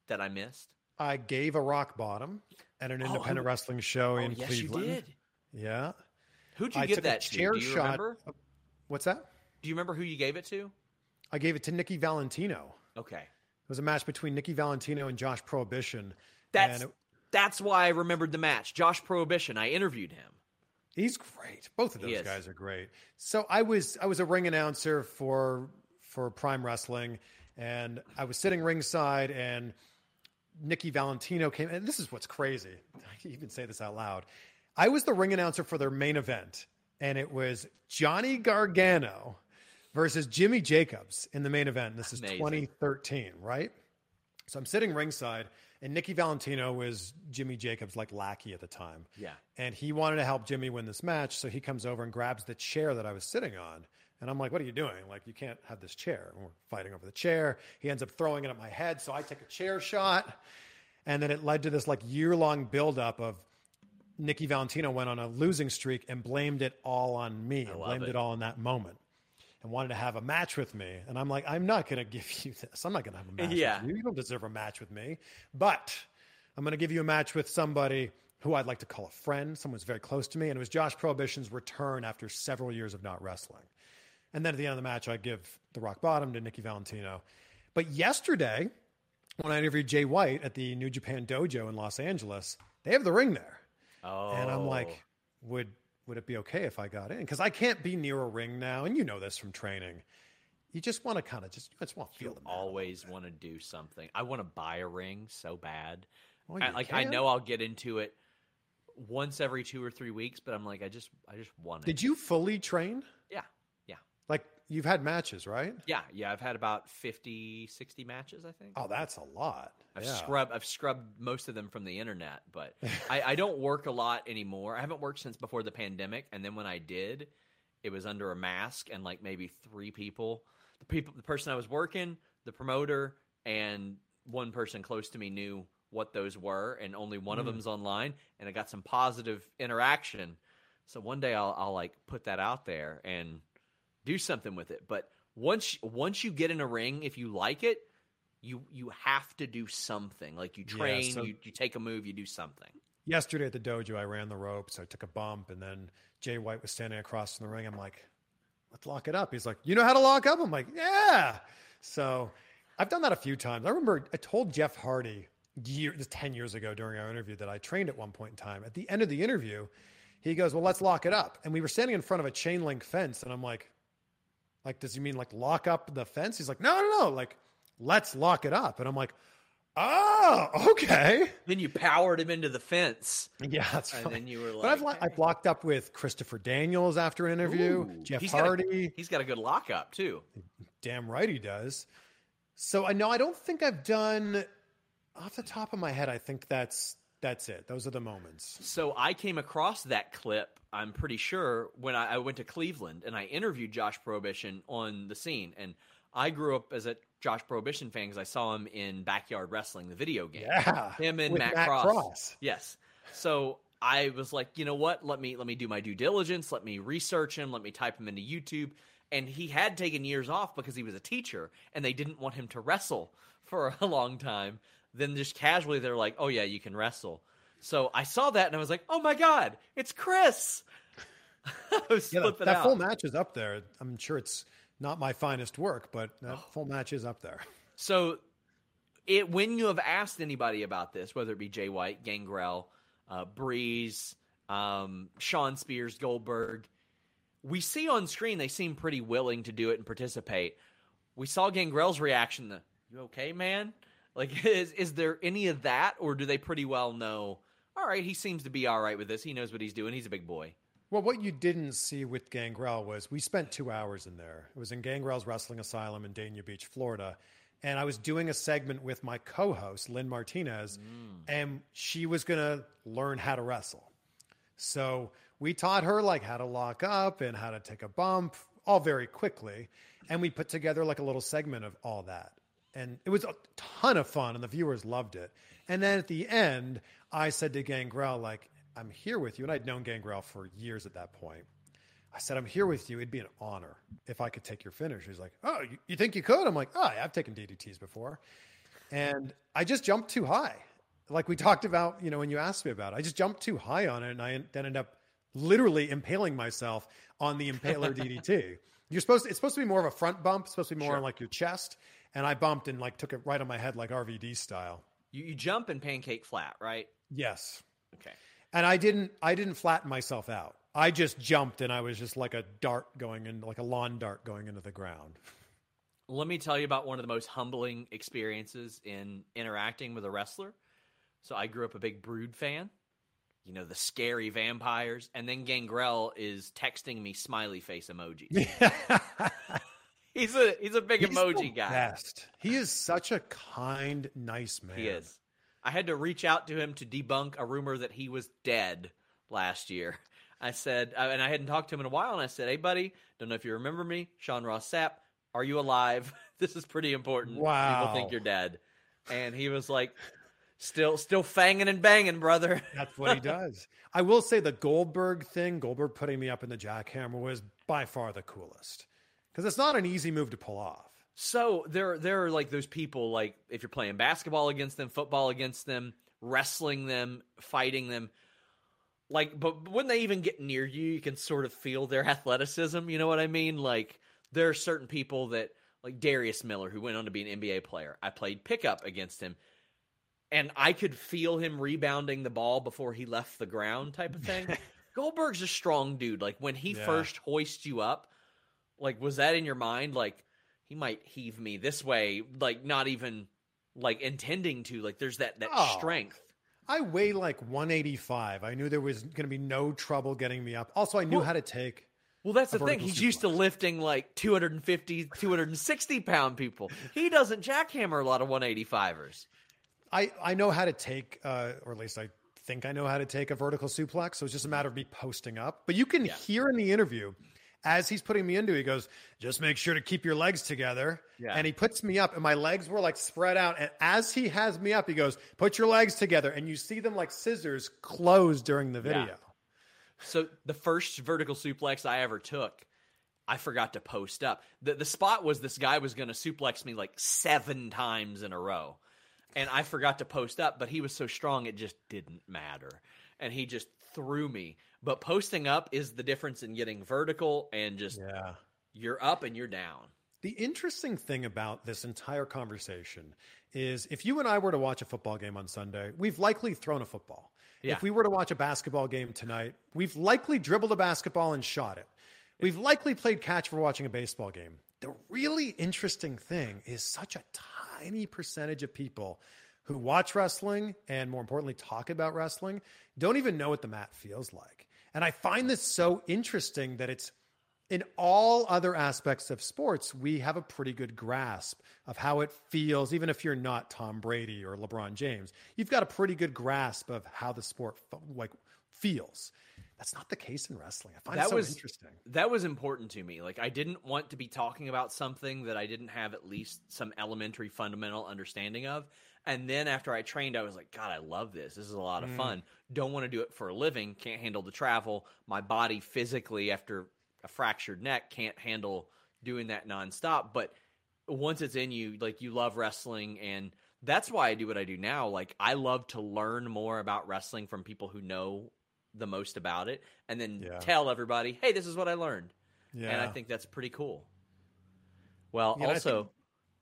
that I missed? I gave a rock bottom at an Oh, independent who- wrestling show Oh, in yes, Cleveland. you did. Yeah. Who'd you I give that a to? chair Do you shot. remember? What's that? Do you remember who you gave it to? I gave it to Nikki Valentino. Okay. It was a match between Nikki Valentino and Josh Prohibition. That's and it- that's why I remembered the match. Josh Prohibition. I interviewed him. He's great. Both of those guys are great. So I was I was a ring announcer for for Prime Wrestling, and I was sitting ringside, and Nikki Valentino came. And this is what's crazy. I can even say this out loud. I was the ring announcer for their main event, and it was Johnny Gargano versus Jimmy Jacobs in the main event. This is Amazing. 2013, right? So I'm sitting ringside, and Nikki Valentino was Jimmy Jacobs' like lackey at the time. Yeah. And he wanted to help Jimmy win this match, so he comes over and grabs the chair that I was sitting on. And I'm like, "What are you doing? Like, you can't have this chair." And we're fighting over the chair. He ends up throwing it at my head, so I take a chair shot, and then it led to this like year long buildup of Nikki Valentino went on a losing streak and blamed it all on me, love blamed it. it all in that moment, and wanted to have a match with me. And I'm like, I'm not going to give you this. I'm not going to have a match Yeah. with you. You don't deserve a match with me. But I'm going to give you a match with somebody who I'd like to call a friend, someone who's very close to me. And it was Josh Prohibition's return after several years of not wrestling. And then at the end of the match, I give the rock bottom to Nikki Valentino. But yesterday, when I interviewed Jay White at the New Japan Dojo in Los Angeles, they have the ring there. Oh. And I'm like, oh. would would it be okay if I got in? Because I can't be near a ring now, and you know this from training. You just want to kind of just you just want to feel you always want to do something. I want to buy a ring so bad. Well, I, like I know I'll get into it once every two or three weeks, but I'm like, I just, I just want it. Did you fully train? Yeah, yeah, Like you've had matches, right? yeah, yeah. I've had about 50, 60 matches, I think. Oh, that's a lot. I've yeah. scrubbed, I've scrubbed most of them from the internet, but I, I don't work a lot anymore. I haven't worked since before the pandemic, and then when I did, it was under a mask and like maybe three people. The people, the person I was working, the promoter, and one person close to me knew what those were, and only one of hmm. them's online, and I got some positive interaction. So one day I'll, I'll like put that out there and do something with it. But once once you get in a ring, if you like it, you you have to do something. Like you Yeah, train, so- you, you take a move, you do something. Yesterday at the dojo, I ran the ropes. I took a bump, and then Jay White was standing across from the ring. I'm like, let's lock it up. He's like, you know how to lock up? I'm like, yeah. So I've done that a few times. I remember I told Jeff Hardy year, 10 years ago during our interview that I trained at one point in time. At the end of the interview, he goes, well, let's lock it up. And we were standing in front of a chain link fence. And I'm like, like, does he mean like lock up the fence? He's like, no, no, no. Like, let's lock it up. And I'm like, oh, okay. Then you powered him into the fence, Yeah, that's and fine. then you were But I've, like, lo- I've locked up with Christopher Daniels after an interview. Ooh, Jeff he's got a- Hardy, he's got a good lockup too. damn right he does. So I know I don't think I've done off the top of my head. I think that's that's it. Those are the moments. So I came across that clip. I'm pretty sure when I, I went to Cleveland and I interviewed Josh Prohibition on the scene, and I grew up as a Josh Prohibition fan because I saw him in Backyard Wrestling, the video game. Yeah, him and Matt, Matt Cross. Cross. Yes. So I was like, you know what? Let me let me do my due diligence. Let me research him. Let me type him into YouTube. And he had taken years off because he was a teacher, and they didn't want him to wrestle for a long time. Then just casually, they're like, "Oh yeah, you can wrestle." So I saw that, and I was like, "Oh my god, it's Chris!" I was Yeah, that, that full match is up there. I'm sure it's not my finest work, but that Oh. full match is up there. So, it when you have asked anybody about this, whether it be Jay White, Gangrel, uh, Breeze, um, Shawn Spears, Goldberg, we see on screen they seem pretty willing to do it and participate. We saw Gangrel's reaction. The, you okay, man? Like, is is there any of that, or do they pretty well know? All right, he seems to be all right with this. He knows what he's doing. He's a big boy. Well, what you didn't see with Gangrel was we spent two hours in there. It was in Gangrel's Wrestling Asylum in Dania Beach, Florida. And I was doing a segment with my co host, Lynn Martinez, mm. and she was going to learn how to wrestle. So we taught her like how to lock up and how to take a bump, all very quickly. And we put together like a little segment of all that. And it was a ton of fun, and the viewers loved it. And then at the end, I said to Gangrel, like, I'm here with you. And I'd known Gangrel for years at that point. I said, I'm here with you. It'd be an honor if I could take your finish. He's like, Oh, you, you think you could? I'm like, Oh, yeah, I've taken DDTs before. And I just jumped too high. Like we talked about, you know, when you asked me about it, I just jumped too high on it. And I then ended up literally impaling myself on the impaler DDT. You're supposed to, it's supposed to be more of a front bump, it's supposed to be more Sure. on like your chest. And I bumped and like took it right on my head like RVD style. You, you jump and pancake flat, right? Yes. Okay. And I didn't I didn't flatten myself out. I just jumped and I was just like a dart going in like a lawn dart going into the ground. Let me tell you about one of the most humbling experiences in interacting with a wrestler. So I grew up a big Brood fan, you know, the scary vampires, and then Gangrel is texting me smiley face emojis. he's a he's a big He's emoji guy. Best. He is such a kind, nice man. He is. I had to reach out to him to debunk a rumor that he was dead last year. I said, uh, and I hadn't talked to him in a while, and I said, "Hey, buddy, don't know if you remember me, Sean Ross Sapp. Are you alive? this is pretty important. Wow, People think you're dead." And he was like, "Still, still fanging and banging, brother." That's what he does. I will say the Goldberg thing, Goldberg putting me up in the jackhammer was by far the coolest. Because it's not an easy move to pull off. So there, there are like those people, like if you're playing basketball against them, football against them, wrestling them, fighting them, like, but when they even get near you, you can sort of feel their athleticism. You know what I mean? Like there are certain people that, like Darius Miller, who went on to be an NBA player. I played pickup against him, and I could feel him rebounding the ball before he left the ground, type of thing. Goldberg's a strong dude. Like when he Yeah. first hoists you up, like was that in your mind? Like he might heave me this way, like not even like intending to. Like there's that that Oh. strength. I weigh like 185. I knew there was going to be no trouble getting me up. Also, I knew Well- how to take. Well, that's the thing. He's used to lifting like 250, 260 pound people. He doesn't jackhammer a lot of 185ers. I, I know how to take, uh, or at least I think I know how to take a vertical suplex. So it's just a matter of me posting up. But you can Yeah. hear in the interview as he's putting me into, he goes, "Just make sure to keep your legs together." Yeah. And he puts me up, and my legs were like spread out. And as he has me up, he goes, "Put your legs together," and you see them like scissors close during the video. Yeah. So the first vertical suplex I ever took, I forgot to post up. The the spot was this guy was going to suplex me like 7 times in a row. And I forgot to post up, but he was so strong it just didn't matter. And he just threw me. But posting up is the difference in getting vertical and just Yeah. you're up and you're down. The interesting thing about this entire conversation is if you and I were to watch a football game on Sunday, we've likely thrown a football. Yeah. If we were to watch a basketball game tonight, we've likely dribbled a basketball and shot it. We've likely played catch for watching a baseball game. The really interesting thing is such a tiny percentage of people who watch wrestling and more importantly talk about wrestling don't even know what the mat feels like. And I find this so interesting that it's in all other aspects of sports, we have a pretty good grasp of how it feels, even if you're not Tom Brady or LeBron James. You've got a pretty good grasp of how the sport like feels. That's not the case in wrestling. I find it That so was- interesting. That was important to me. Like I didn't want to be talking about something that I didn't have at least some elementary fundamental understanding of. And then after I trained, I was like, God, I love this. This is a lot of Mm. fun. Don't want to do it for a living. Can't handle the travel. My body physically, after a fractured neck, can't handle doing that nonstop. But once it's in you, like you love wrestling and that's why I do what I do now. Like I love to learn more about wrestling from people who know the most about it and then Yeah. tell everybody, "Hey, this is what I learned." Yeah. And I think that's pretty cool. Well, Yeah, also,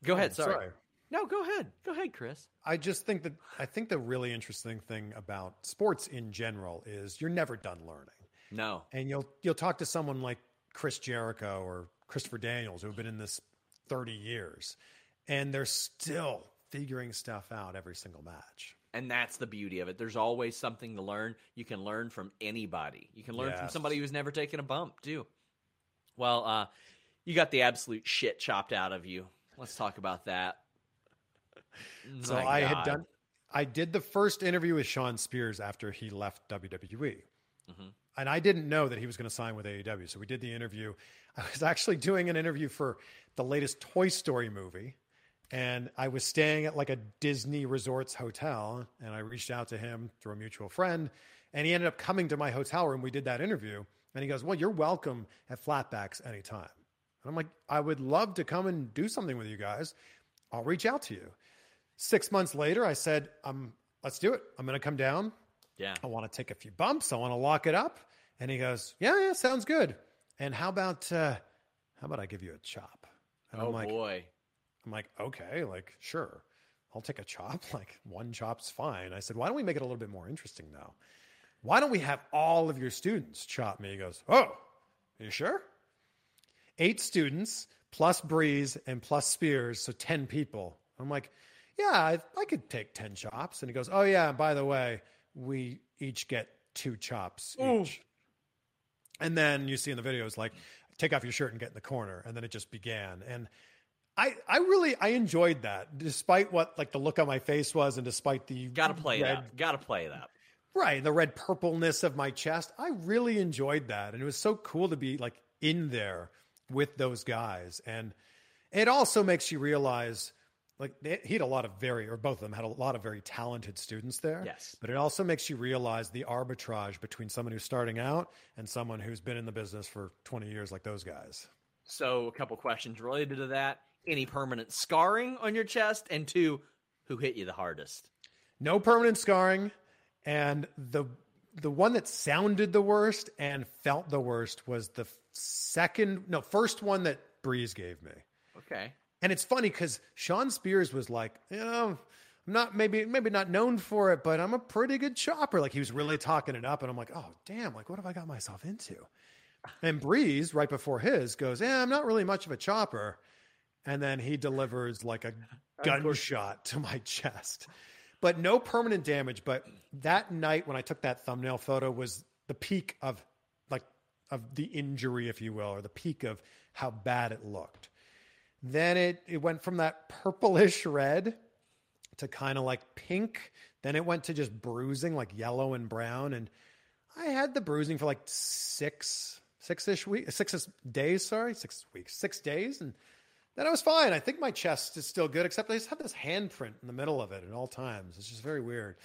go ahead. Oh, Sorry. No, go ahead. Go ahead, Chris. I just think that I think the really interesting thing about sports in general is you're never done learning. No. and you'll you'll talk to someone like Chris Jericho or Christopher Daniels who've been in this 30 years and they're still figuring stuff out every single match. And that's the beauty of it. There's always something to learn. You can learn from anybody. You can learn from somebody who's never taken a bump, too. Well, uh, you got the absolute shit chopped out of you. Let's talk about that. So My I had done I did the first interview with Shawn Spears after he left WWE. Mhm. And I didn't know that he was going to sign with AEW. So we did the interview. I was actually doing an interview for the latest Toy Story movie. And I was staying at like a Disney Resorts hotel. And I reached out to him through a mutual friend. And he ended up coming to my hotel room. We did that interview. And he goes, Well, you're welcome at Flatbacks anytime. And I'm like, I would love to come and do something with you guys. I'll reach out to you. Six months later, I said, um, let's do it. I'm going to come down. Yeah. I want to take a few bumps. I want to lock it up. And he goes, yeah, yeah, sounds good. And how about, uh, how about I give you a chop? And oh I'm like, boy. I'm like, okay, like, sure. I'll take a chop. Like, one chop's fine. I said, why don't we make it a little bit more interesting now? Why don't we have all of your students chop me? He goes, oh, are you sure? Eight students plus Breeze and plus Spears, so 10 people. I'm like, yeah, I, I could take 10 chops. And he goes, oh, yeah, by the way, we each get two chops each. And then you see in the videos, like, take off your shirt and get in the corner. And then it just began. And I, I really I enjoyed that, despite what like the look on my face was, and despite the Gotta play red, that. Gotta play that. right the red purpleness of my chest. I really enjoyed that, and it was so cool to be like in there with those guys. And it also makes you realize, like they, he had a lot of very, or both of them had a lot of very talented students there. Yes. But it also makes you realize the arbitrage between someone who's starting out and someone who's been in the business for 20 years, like those guys. So, a couple questions related to that. Any permanent scarring on your chest? And two, who hit you the hardest? no permanent scarring and the the one that sounded the worst and felt the worst was the second no first one that breeze gave me Okay. and it's funny because shawn spears was like you know i'm not maybe maybe not known for it but i'm a pretty good chopper like he was really talking it up and i'm like oh damn like what have i got myself into and breeze right before his goes yeah i'm not really much of a chopper and then he delivers like a gunshot to my chest. But no permanent damage but that night when i took that thumbnail photo was the peak of like of the injury if you will or the peak of how bad it looked. Then it it went from that purplish red to kind of like pink. Then it went to just bruising like yellow and brown. And i had the bruising for like six six-ish weeks six days sorry six weeks six days. And then I was fine. I think my chest is still good, except I just have this handprint in the middle of it at all times. It's just very weird.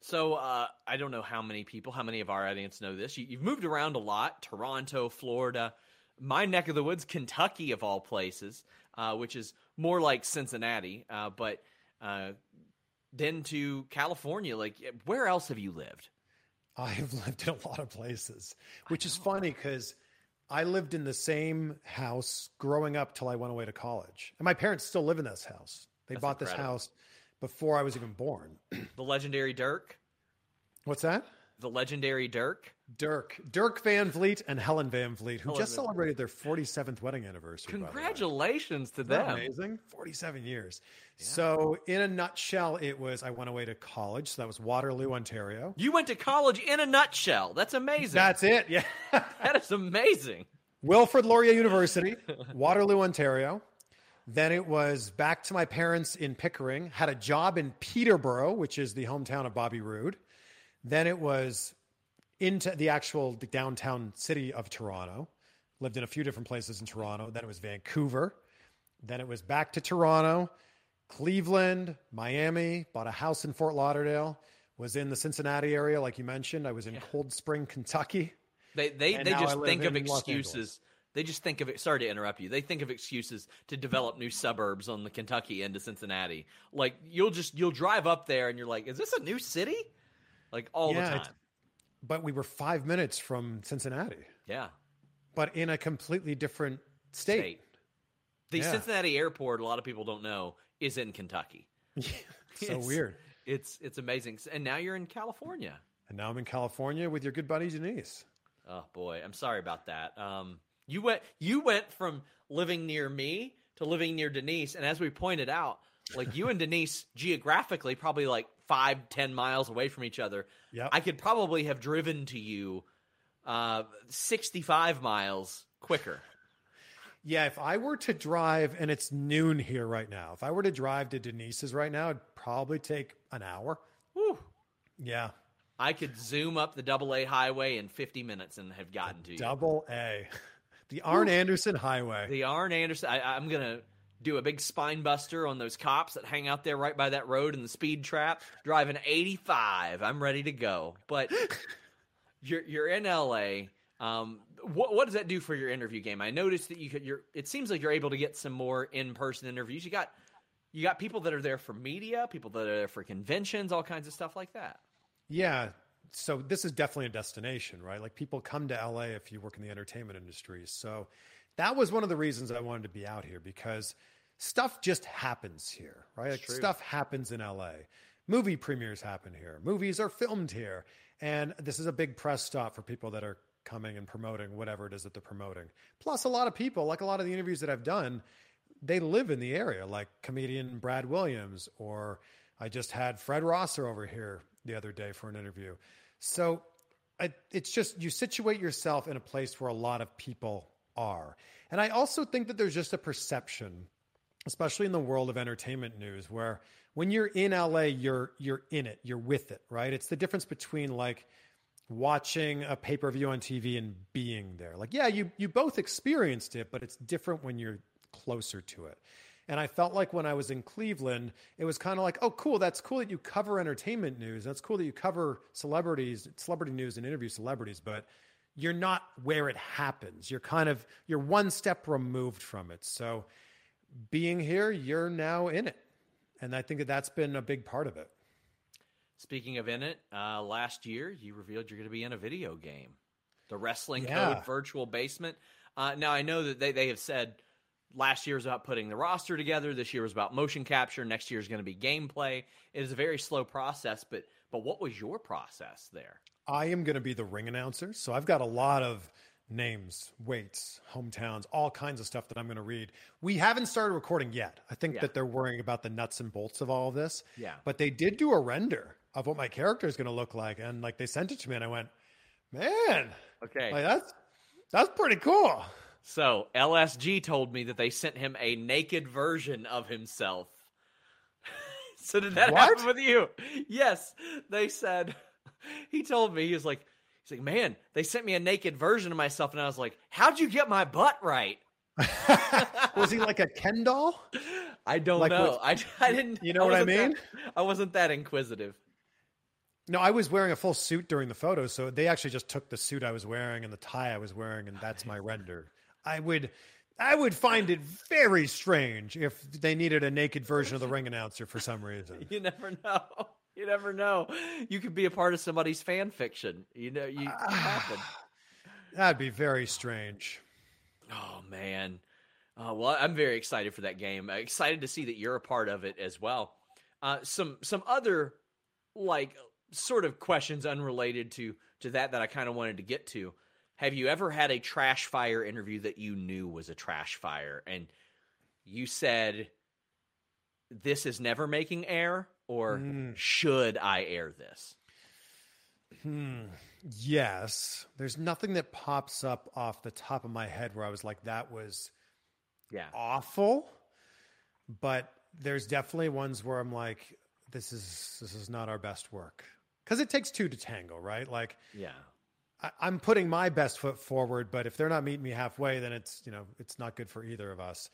So, uh, I don't know how many people, how many of our audience know this. You, you've moved around a lot Toronto, Florida, my neck of the woods, Kentucky, of all places, uh, which is more like Cincinnati, uh, but uh, then to California. Like, where else have you lived? I have lived in a lot of places, which is funny because I lived in the same house growing up till I went away to college. And my parents still live in this house. They bought this house before I was even born. The legendary Dirk? What's that? The legendary Dirk? Dirk, Dirk Van Vliet and Helen Van Vliet, who Helen just celebrated their 47th wedding anniversary. by the. Congratulations to them. amazing? 47 years. So, in a nutshell, it was I went away to college. So, that was Waterloo, Ontario. You went to college in a nutshell. That's amazing. That's it. Yeah. that is amazing. Wilfrid Laurier University, Waterloo, Ontario. Then it was back to my parents in Pickering, had a job in Peterborough, which is the hometown of Bobby Roode. Then it was into the actual downtown city of Toronto. Lived in a few different places in Toronto. Then it was Vancouver. Then it was back to Toronto, Cleveland, Miami, bought a house in Fort Lauderdale, was in the Cincinnati area, like you mentioned. I was in Cold Spring, Kentucky. They they, And they just think of excuses. They just think of it. Sorry to interrupt you. They think of excuses to develop new suburbs on the Kentucky end of Cincinnati. Like you'll just you'll drive up there and you're like, is this a new city? Like all Yeah, the time. But we were five minutes from Cincinnati, Yeah. but in a completely different state. State. The Yeah. Cincinnati airport, a lot of people don't know, is in Kentucky. so It's- weird. It's it's amazing. And now you're in California. And now I'm in California with your good buddy Denise. Oh boy, I'm sorry about that. Um, you went you went from living near me to living near Denise, and as we pointed out, like you and Denise geographically probably like five ten miles away from each other. Yep. I could probably have driven to you uh, 65 miles quicker. Yeah, if I were to drive, and it's noon here right now, if I were to drive to Denise's right now, it'd probably take an hour. Whew. Yeah, I could zoom up the double A highway in 50 minutes and have gotten to you. double A. The Arn Anderson Highway. The Arn Anderson. I, I'm gonna do a big spine buster on those cops that hang out there right by that road in the speed trap, driving 85. I'm ready to go. But you're you're in LA. Um, what what does that do for your interview game? I noticed that you could. You're. It seems like you're able to get some more in person interviews. You got you got people that are there for media, people that are there for conventions, all kinds of stuff like that. Yeah. So this is definitely a destination, right? Like people come to LA if you work in the entertainment industry. So that was one of the reasons I wanted to be out here because stuff just happens here, right? Like stuff happens in LA. Movie premieres happen here. Movies are filmed here. And this is a big press stop for people that are coming and promoting whatever it is that they're promoting. Plus, a lot of people, like a lot of the interviews that I've done, they live in the area, like comedian Brad Williams, or I just had Fred Rosser over here the other day for an interview. So I, it's just you situate yourself in a place where a lot of people are. And I also think that there's just a perception, especially in the world of entertainment news, where when you're in LA, you're you're in it, you're with it, right? It's the difference between like watching a pay-per-view on TV and being there. Like, yeah, you you both experienced it, but it's different when you're closer to it. And I felt like when I was in Cleveland, it was kind of like, oh, cool, that's cool that you cover entertainment news. That's cool that you cover celebrities, celebrity news and interview celebrities, but you're not where it happens. You're kind of you're one step removed from it. So being here, you're now in it. And I think that that's been a big part of it. Speaking of in it, uh, last year you revealed you're going to be in a video game, the Wrestling Yeah. Code Virtual Basement. Uh, now I know that they, they have said last year was about putting the roster together. This year was about motion capture. Next year is going to be gameplay. It is a very slow process, but but what was your process there? I am going to be the ring announcer. So I've got a lot of names, weights, hometowns, all kinds of stuff that I'm going to read. We haven't started recording yet. I think Yeah. that they're worrying about the nuts and bolts of all of this. Yeah. But they did do a render of what my character is going to look like. And like they sent it to me and I went, man, Okay. like that's, that's pretty cool. So LSG told me that they sent him a naked version of himself. so did that What? happen with you? Yes, they said. He told me he was like, he's like, man, they sent me a naked version of myself, and I was like, how'd you get my butt right? Was he like a Ken doll? I don't Like know. with- I, I didn't. You know what I wasn't that- mean? I wasn't that inquisitive. No, I was wearing a full suit during the photo, so they actually just took the suit I was wearing and the tie I was wearing, and that's my render. I would, I would find it very strange if they needed a naked version of the ring announcer for some reason. You never know. You never know. You could be a part of somebody's fan fiction. You know, you happen. That'd be very strange. Oh man. Uh, well, I'm very excited for that game. I'm excited to see that you're a part of it as well. Uh, some some other like sort of questions unrelated to to that that I kind of wanted to get to. Have you ever had a trash fire interview that you knew was a trash fire and you said this is never making air or should I air this? Hmm. Yes, there's nothing that pops up off the top of my head where I was like, that was Yeah. awful. But there's definitely ones where I'm like, this is this is not our best work because it takes two to tango, right? Like Yeah. I, I'm putting my best foot forward, but if they're not meeting me halfway, then it's you know it's not good for either of us.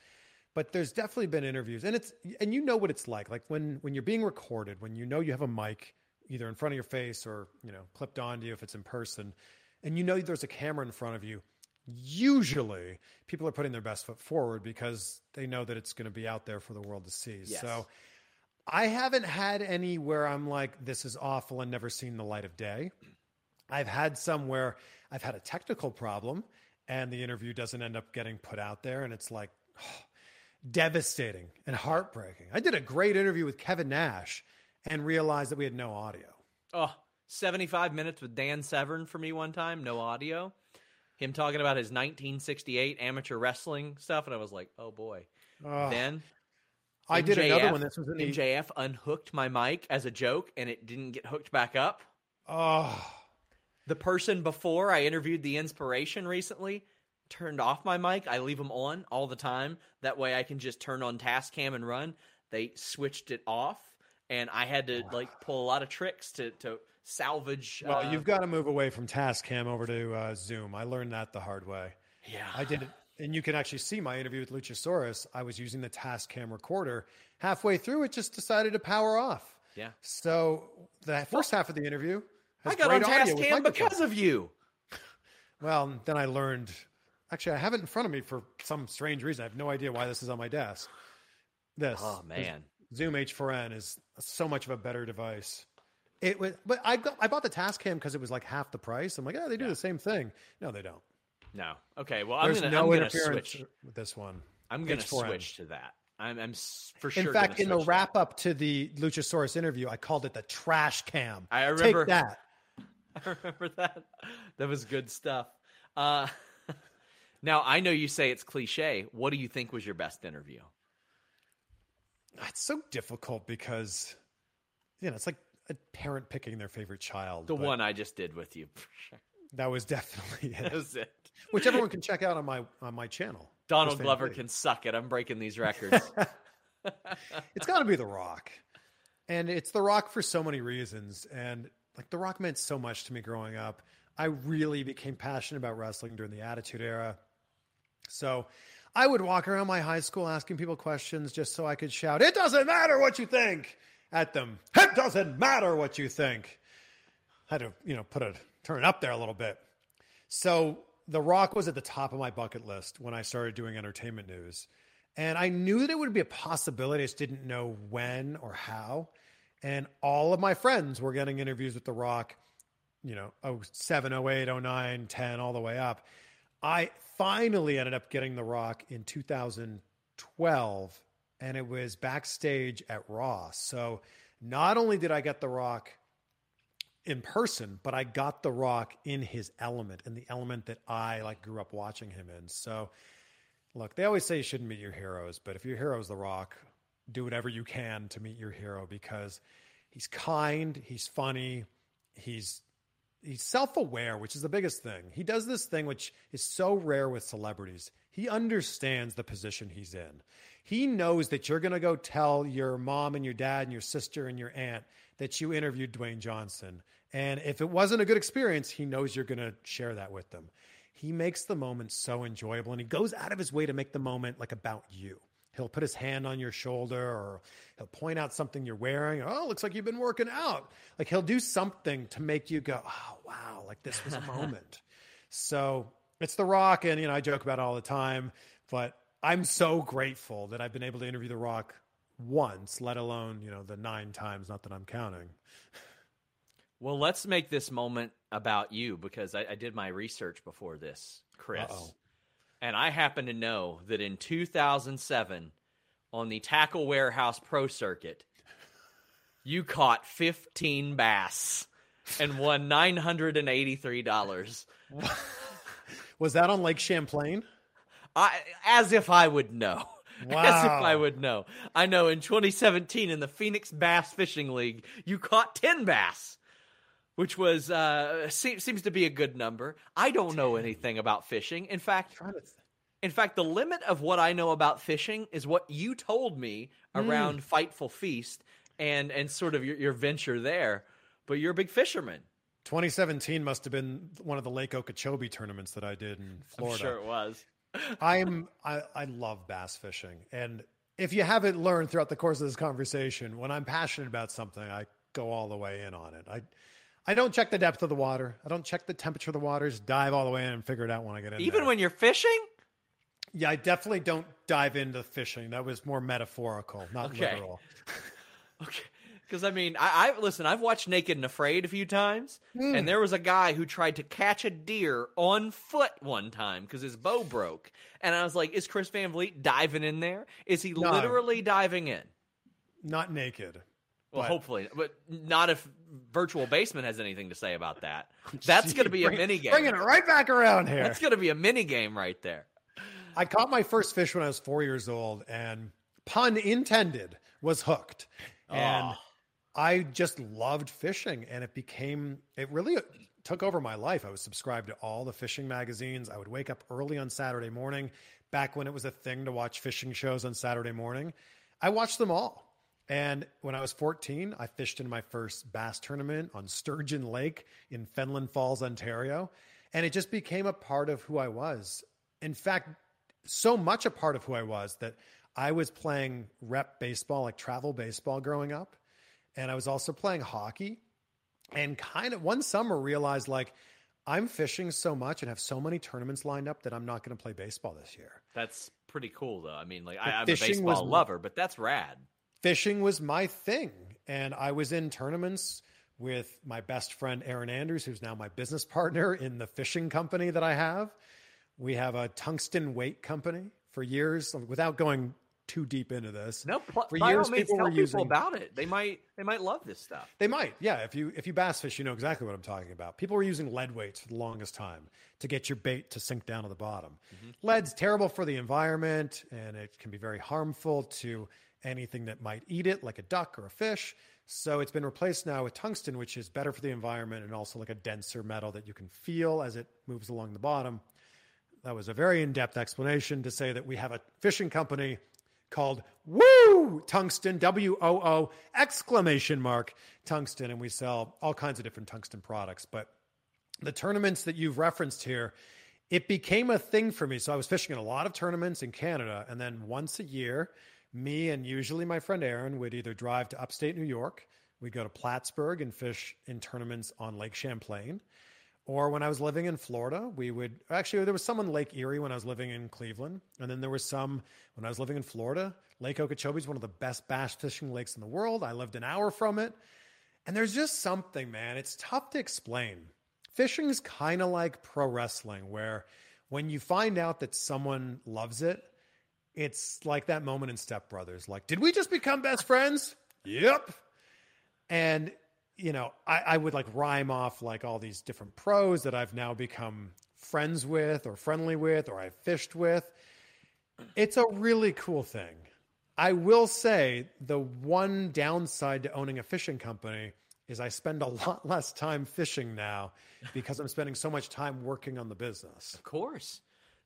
But there's definitely been interviews, and it's and you know what it's like, like when when you're being recorded, when you know you have a mic either in front of your face or you know clipped onto you if it's in person, and you know there's a camera in front of you. Usually, people are putting their best foot forward because they know that it's going to be out there for the world to see. Yes. So. I haven't had any where I'm like, this is awful and never seen the light of day. I've had some where I've had a technical problem and the interview doesn't end up getting put out there. And it's like devastating and heartbreaking. I did a great interview with Kevin Nash and realized that we had no audio. Oh, 75 minutes with Dan Severn for me one time, no audio. Him talking about his 1968 amateur wrestling stuff, and I was like, oh boy. Oh, then I did another one. This was in the, MJF unhooked my mic as a joke, and it didn't get hooked back up. oh, The person before I interviewed the inspiration recently turned off my mic. I leave them on all the time. That way I can just turn on Tascam and run. They switched it off, and I had to like pull a lot of tricks to to salvage. well, uh, you've got to move away from Tascam over to uh, Zoom. I learned that the hard way. yeah. I did it. And you can actually see my interview with Luchasaurus. I was using the Tascam recorder. Halfway through, it just decided to power off. Yeah. So the first half of the interview, has I got on with Tascam because of you. Well, then I learned. Actually, I have it in front of me for some strange reason. I have no idea why this is on my desk. This. Oh man. Zoom H4n is so much of a better device. It was, but I got, I bought the Tascam because it was like half the price. I'm like, oh, they do the same thing. No, they don't. No. Okay. Well, There's I'm gonna, no I'm interference switch. with this one. I'm gonna H4N. switch to that. I'm, I'm for sure. In fact, in the to wrap up to the Luchasaurus interview, I called it the trash cam. I remember- Take that. I remember that. That was good stuff. Uh, now I know you say it's cliche. What do you think was your best interview? It's so difficult because, you know, it's like a parent picking their favorite child. The one I just did with you. that was definitely That it. was it. Which everyone can check out on my on my channel. Donald Glover can suck it. I'm breaking these records. It's got to be The Rock, and it's The Rock for so many reasons. And like The Rock meant so much to me growing up. I really became passionate about wrestling during the Attitude Era. So I would walk around my high school asking people questions just so I could shout, "It doesn't matter what you think," at them. It doesn't matter what you think. I had to, you know, put a turn up there a little bit. So The Rock was at the top of my bucket list when I started doing entertainment news. And I knew that it would be a possibility. I just didn't know when or how. And all of my friends were getting interviews with The Rock, you know, 07, 08, 09, 10, all the way up. I finally ended up getting The Rock in 2012, and it was backstage at Raw. So not only did I get The Rock in person, but I got The Rock in his element, in the element that I like grew up watching him in. So look, they always say you shouldn't meet your heroes, but if your hero is The Rock, do whatever you can to meet your hero because he's kind, he's funny, he's he's self-aware, which is the biggest thing. He does this thing which is so rare with celebrities. He understands the position he's in. He knows that you're going to go tell your mom and your dad and your sister and your aunt that you interviewed Dwayne Johnson. And if it wasn't a good experience, he knows you're going to share that with them. He makes the moment so enjoyable and he goes out of his way to make the moment like about you. He'll put his hand on your shoulder or he'll point out something you're wearing. Oh, looks like you've been working out. Like he'll do something to make you go, oh, wow, like this was a moment. so it's The Rock. And, you know, I joke about it all the time, but I'm so grateful that I've been able to interview The Rock once, let alone, you know, the nine times, not that I'm counting. well, let's make this moment about you because I, I did my research before this, Chris. Uh-oh. And I happen to know that in 2007, on the Tackle Warehouse Pro Circuit, you caught 15 bass and won $983. Was that on Lake Champlain? I, as if I would know. Wow. As if I would know. I know in 2017 in the Phoenix Bass Fishing League, you caught 10 bass, which was uh, se- seems to be a good number. I don't know anything about fishing. In fact, in fact, the limit of what I know about fishing is what you told me around Fightful Feast and and sort of your, your venture there. But you're a big fisherman. 2017 must have been one of the Lake Okeechobee tournaments that I did in Florida. I'm sure it was. I'm I, I love bass fishing, and if you haven't learned throughout the course of this conversation, when I'm passionate about something, I go all the way in on it. I I don't check the depth of the water. I don't check the temperature of the waters. Dive all the way in and figure it out when I get in. Even there. when you're fishing? yeah, I definitely don't dive into fishing. That was more metaphorical, not Okay. literal. Okay. Because I mean, I, I listen. I've watched Naked and Afraid a few times, Hmm. and there was a guy who tried to catch a deer on foot one time because his bow broke, and I was like, "Is Chris Van Vliet diving in there? Is he No. literally diving in?" Not naked. Well, But- hopefully, but not if Virtual Basement has anything to say about that. That's going to be a mini game. Bringing it right back around here. That's going to be a mini game right there. I caught my first fish when I was four years old, and pun intended, was hooked. And Oh. I just loved fishing, and it became, it really took over my life. I was subscribed to all the fishing magazines. I would wake up early on Saturday morning, back when it was a thing to watch fishing shows on Saturday morning. I watched them all. And when I was 14, I fished in my first bass tournament on Sturgeon Lake in Fenelon Falls, Ontario. And it just became a part of who I was. In fact, so much a part of who I was that I was playing rep baseball, like travel baseball growing up. And I was also playing hockey. And kind of one summer realized like I'm fishing so much and have so many tournaments lined up that I'm not going to play baseball this year. That's pretty cool, though. I mean, like But I, I'm a fishing was- baseball lover, but that's rad. Fishing was my thing. And I was in tournaments with my best friend, Aaron Andrews, who's now my business partner in the fishing company that I have. We have a tungsten weight company for years without going too deep into this. No, pl- for years means, people tell were people using about it. They might they might love this stuff. They might, yeah. If you if you bass fish, you know exactly what I'm talking about. People were using lead weights for the longest time to get your bait to sink down to the bottom. Mm-hmm. Lead's terrible for the environment, and it can be very harmful to anything that might eat it, like a duck or a fish. So it's been replaced now with tungsten, which is better for the environment and also like a denser metal that you can feel as it moves along the bottom. That was a very in depth explanation to say that we have a fishing company called Woo Tungsten, W O O exclamation mark tungsten, and we sell all kinds of different tungsten products. But the tournaments that you've referenced here, it became a thing for me. So I was fishing in a lot of tournaments in Canada, and then once a year, me and usually my friend Aaron would either drive to upstate New York, we'd go to Plattsburgh and fish in tournaments on Lake Champlain. Or when I was living in Florida, we would actually, there was some on Lake Erie when I was living in Cleveland. And then there was some when I was living in Florida. Lake Okeechobee is one of the best bass fishing lakes in the world. I lived an hour from it. And there's just something, man, it's tough to explain. Fishing is kind of like pro wrestling, where when you find out that someone loves it, it's like that moment in Step Brothers. Like, did we just become best friends? Yep. And you know, I, I would like rhyme off like all these different pros that I've now become friends with or friendly with or I've fished with. It's a really cool thing. I will say the one downside to owning a fishing company is I spend a lot less time fishing now because I'm spending so much time working on the business. Of course.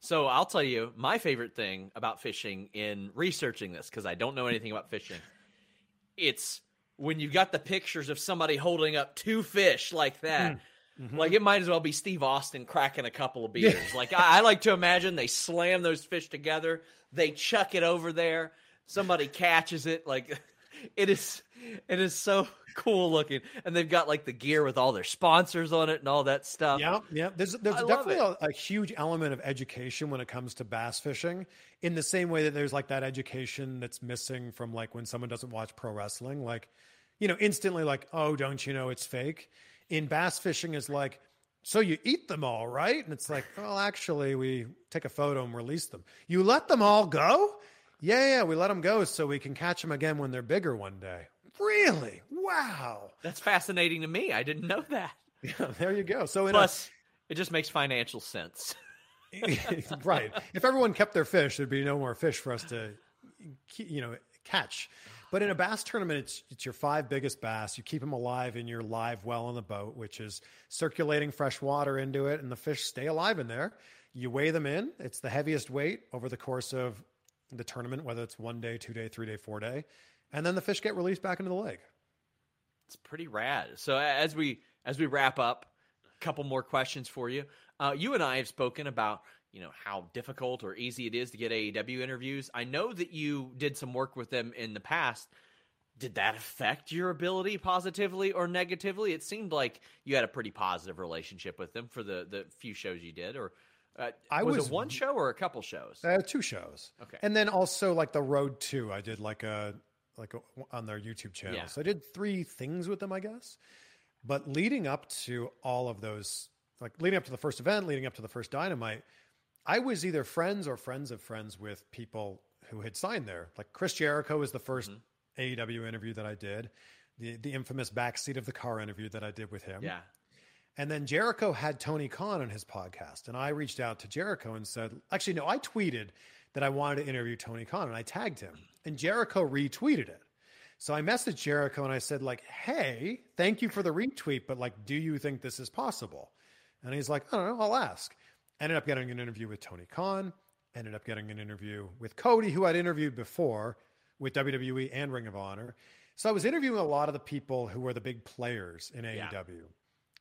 So I'll tell you my favorite thing about fishing in researching this because I don't know anything about fishing. It's when you've got the pictures of somebody holding up two fish like that. Mm-hmm. Like it might as well be Steve Austin cracking a couple of beers. Like I, I like to imagine they slam those fish together, they chuck it over there, somebody catches it. Like it is, it is so cool looking, and they've got like the gear with all their sponsors on it and all that stuff. Yeah, yeah. There's there's I definitely a, a huge element of education when it comes to bass fishing. In the same way that there's like that education that's missing from like when someone doesn't watch pro wrestling, like you know, instantly like, oh, don't you know it's fake? In bass fishing is like, so you eat them all, right? And it's like, well, actually, we take a photo and release them. You let them all go? Yeah, yeah, we let them go so we can catch them again when they're bigger one day. Really? Wow. That's fascinating to me. I didn't know that. Yeah, there you go. So in Plus, it just makes financial sense. right, if everyone kept their fish, there'd be no more fish for us to, you know, catch. But in a bass tournament, it's it's your five biggest bass. You keep them alive in your live well on the boat, which is circulating fresh water into it, and the fish stay alive in there. You weigh them in. It's the heaviest weight over the course of the tournament, whether it's one day, two day, three day, four day, and then the fish get released back into the lake. It's pretty rad. So as we as we wrap up, a couple more questions for you. Uh, you and I have spoken about you know how difficult or easy it is to get AEW interviews. I know that you did some work with them in the past. Did that affect your ability positively or negatively? It seemed like you had a pretty positive relationship with them for the the few shows you did. Or uh, I was, was- it one show or a couple shows? Uh, two shows. Okay. And then also like the road two, I did like a like a, on their YouTube channel. Yeah. So I did three things with them, I guess. But leading up to all of those, like leading up to the first event, leading up to the first Dynamite, I was either friends or friends of friends with people who had signed there. Like Chris Jericho was the 1st AEW interview that I did, the the infamous backseat of the car interview that I did with him. yeah. And then Jericho had Tony Khan on his podcast. And I reached out to Jericho and said, actually, no, I tweeted that I wanted to interview Tony Khan and I tagged him. And Jericho retweeted it. So I messaged Jericho and I said, like, hey, thank you for the retweet, but like, do you think this is possible? And he's like, I don't know, I'll ask. Ended up getting an interview with Tony Khan, ended up getting an interview with Cody, who I'd interviewed before with WWE and Ring of Honor. So I was interviewing a lot of the people who were the big players in Yeah. AEW.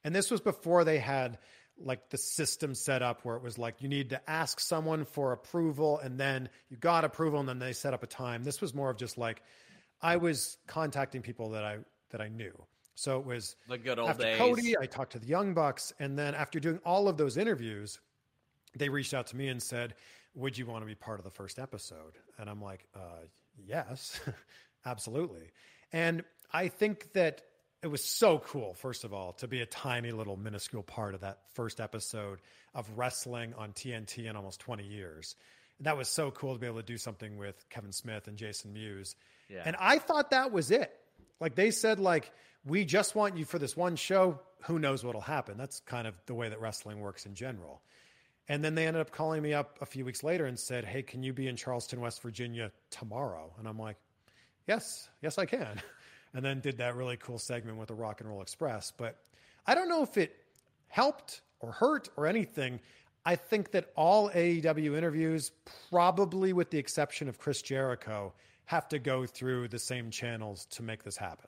And this was before they had like the system set up where it was like you need to ask someone for approval and then you got approval and then they set up a time. This was more of just like I was contacting people that I that I knew. So it was The good old after days. Cody, I talked to the Young Bucks, and then after doing all of those interviews, they reached out to me and said, "Would you want to be part of the first episode?" And I'm like, uh, "Yes, absolutely." And I think that it was so cool, first of all, to be a tiny little minuscule part of that first episode of wrestling on TNT in almost 20 years. That was so cool to be able to do something with Kevin Smith and Jason Mewes. Yeah. And I thought that was it. Like they said, like, we just want you for this one show. Who knows what'll happen? That's kind of the way that wrestling works in general. And then they ended up calling me up a few weeks later and said, Hey, can you be in Charleston, West Virginia tomorrow? And I'm like, Yes, yes, I can. And then did that really cool segment with the Rock and Roll Express. But I don't know if it helped or hurt or anything. I think that all AEW interviews, probably with the exception of Chris Jericho, have to go through the same channels to make this happen.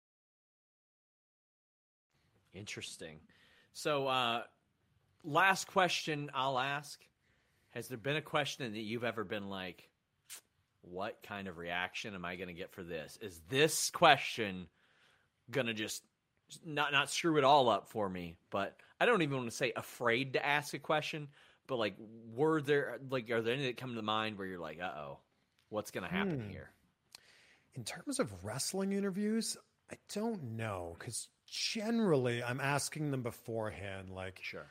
Interesting. So, uh, last question I'll ask: Has there been a question that you've ever been like, "What kind of reaction am I going to get for this? Is this question going to just not not screw it all up for me?" But I don't even want to say afraid to ask a question. But like, were there like are there any that come to mind where you're like, "Uh oh, what's going to happen here?" In terms of wrestling interviews, I don't know because generally I'm asking them beforehand, like, Sure.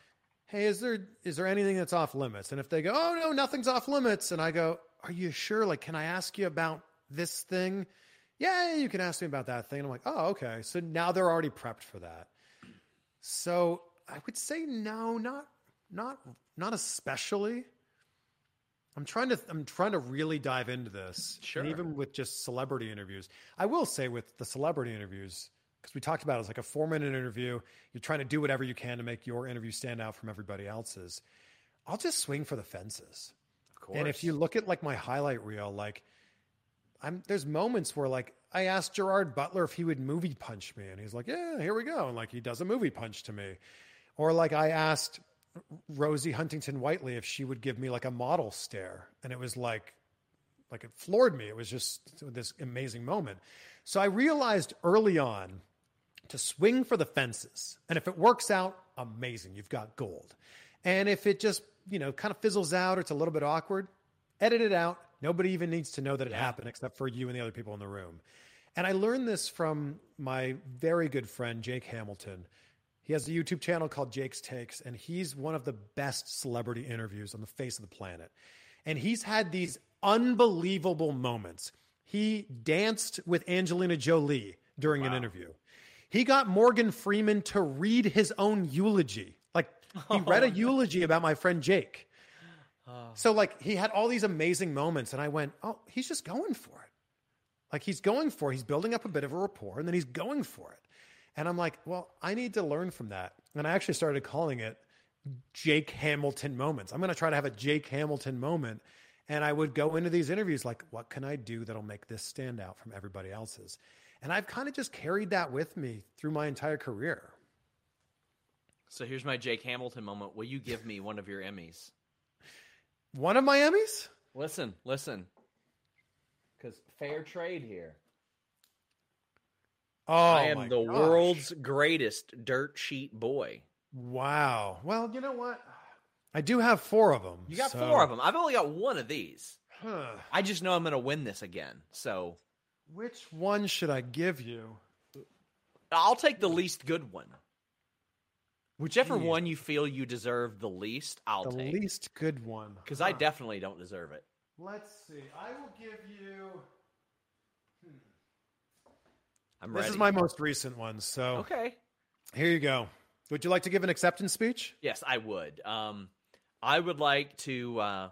hey, is there is there anything that's off limits? And if they go, oh no, nothing's off limits, and I go, are you sure? Like, can I ask you about this thing? Yeah, you can ask me about that thing. And I'm like, oh, okay. So now they're already prepped for that. So I would say no, not not not especially. I'm trying to I'm trying to really dive into this. Sure. And even with just celebrity interviews. I will say with the celebrity interviews, because we talked about it, it's like a four minute interview. You're trying to do whatever you can to make your interview stand out from everybody else's. I'll just swing for the fences. Of course. And if you look at like my highlight reel, like I'm there's moments where like I asked Gerard Butler if he would movie punch me, and he's like, "Yeah, here we go," and like he does a movie punch to me, or like I asked Rosie Huntington Whiteley if she would give me like a model stare, and it was like, like it floored me. It was just this amazing moment. So I realized early on to swing for the fences, and if it works out, amazing, you've got gold. And if it just you know kind of fizzles out or it's a little bit awkward, edit it out. Nobody even needs to know that it happened except for you and the other people in the room. And I learned this from my very good friend, Jake Hamilton. He has a YouTube channel called Jake's Takes, and he's one of the best celebrity interviews on the face of the planet. And he's had these unbelievable moments. He danced with Angelina Jolie during an interview. He got Morgan Freeman to read his own eulogy. Like, he read a eulogy about my friend Jake. Oh. So like he had all these amazing moments, and I went, "Oh, he's just going for it. Like he's going for. it. He's building up a bit of a rapport, and then he's going for it." And I'm like, "Well, I need to learn from that." And I actually started calling it Jake Hamilton moments. I'm going to try to have a Jake Hamilton moment, and I would go into these interviews like, "What can I do that'll make this stand out from everybody else's?" And I've kind of just carried that with me through my entire career. So here's my Jake Hamilton moment. Will you give me one of your Emmys? One of my Emmys. Listen, listen. Because fair trade here. Oh, I am the gosh. world's greatest dirt sheet boy. Wow. Well, you know what? I do have four of them. You got so- four of them. I've only got one of these. Huh. I just know I'm going to win this again. So Which one should I give you? I'll take the least good one. Whichever Jeez. one you feel you deserve the least, I'll The take. The least good one. Because I definitely don't deserve it. Let's see. I will give you. I'm This ready. is my most recent one. So Okay. Here you go. Would you like to give an acceptance speech? Yes, I would. Um, I would like to uh,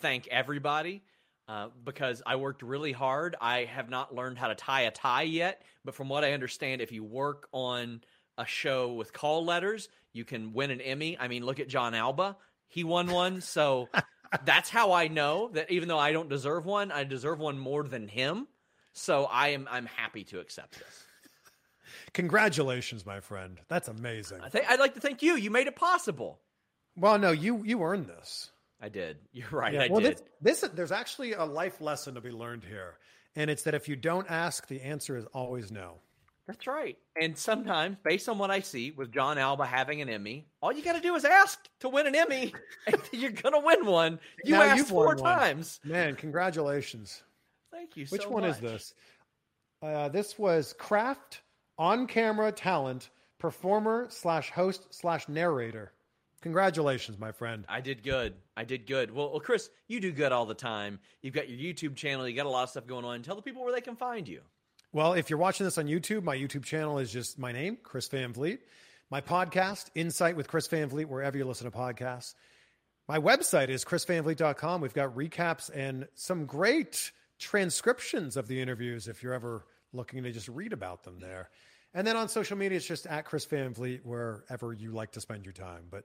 thank everybody uh, because I worked really hard. I have not learned how to tie a tie yet, but from what I understand, if you work on a show with call letters, you can win an Emmy. I mean, look at John Alba; he won one. So that's how I know that even though I don't deserve one, I deserve one more than him. So I am I'm happy to accept this. Congratulations, my friend. That's amazing. I I'd like to thank you. You made it possible. Well, no, you you earned this. I did. You're right. Yeah, I well, did. This, this there's actually a life lesson to be learned here, and it's that if you don't ask, the answer is always no. That's right. And sometimes, based on what I see with John Alba having an Emmy, all you got to do is ask to win an Emmy, and you're gonna win one. You Now asked you've four won one. times. Man, congratulations. Thank you. Which so one is this? Uh, this was craft on camera talent performer slash host slash narrator. Congratulations, my friend. I did good. I did good. Well, well, Chris, you do good all the time. You've got your YouTube channel. You got a lot of stuff going on. Tell the people where they can find you. Well, if you're watching this on YouTube, my YouTube channel is just my name, Chris Van Vliet. My podcast, Insight with Chris Van Vliet, wherever you listen to podcasts. My website is chrisvanvliet.com. We've got recaps and some great transcriptions of the interviews if you're ever looking to just read about them there. And then on social media, it's just at Chris Van Vliet, wherever you like to spend your time. But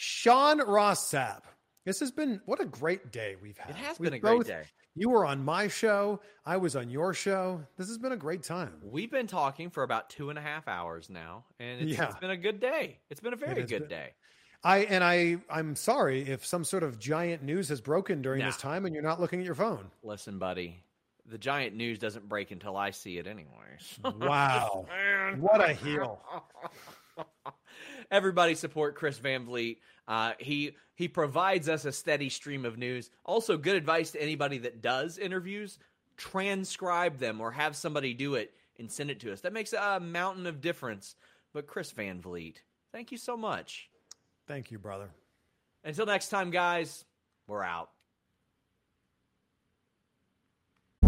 Sean Ross Sapp. This has been what a great day we've had. It has We've been a great day. You were on my show. I was on your show. This has been a great time. We've been talking for about two and a half hours now, and it's, Yeah. it's been a good day. It's been a very good been. day. I and I I'm sorry if some sort of giant news has broken during this time and you're not looking at your phone. Listen, buddy, the giant news doesn't break until I see it, anyways. Wow. what a heel. Everybody support Chris Van Vliet. Uh, he he provides us a steady stream of news. Also, good advice to anybody that does interviews: transcribe them or have somebody do it and send it to us. That makes a mountain of difference. But Chris Van Vliet, thank you so much. Thank you, brother. Until next time, guys, we're out.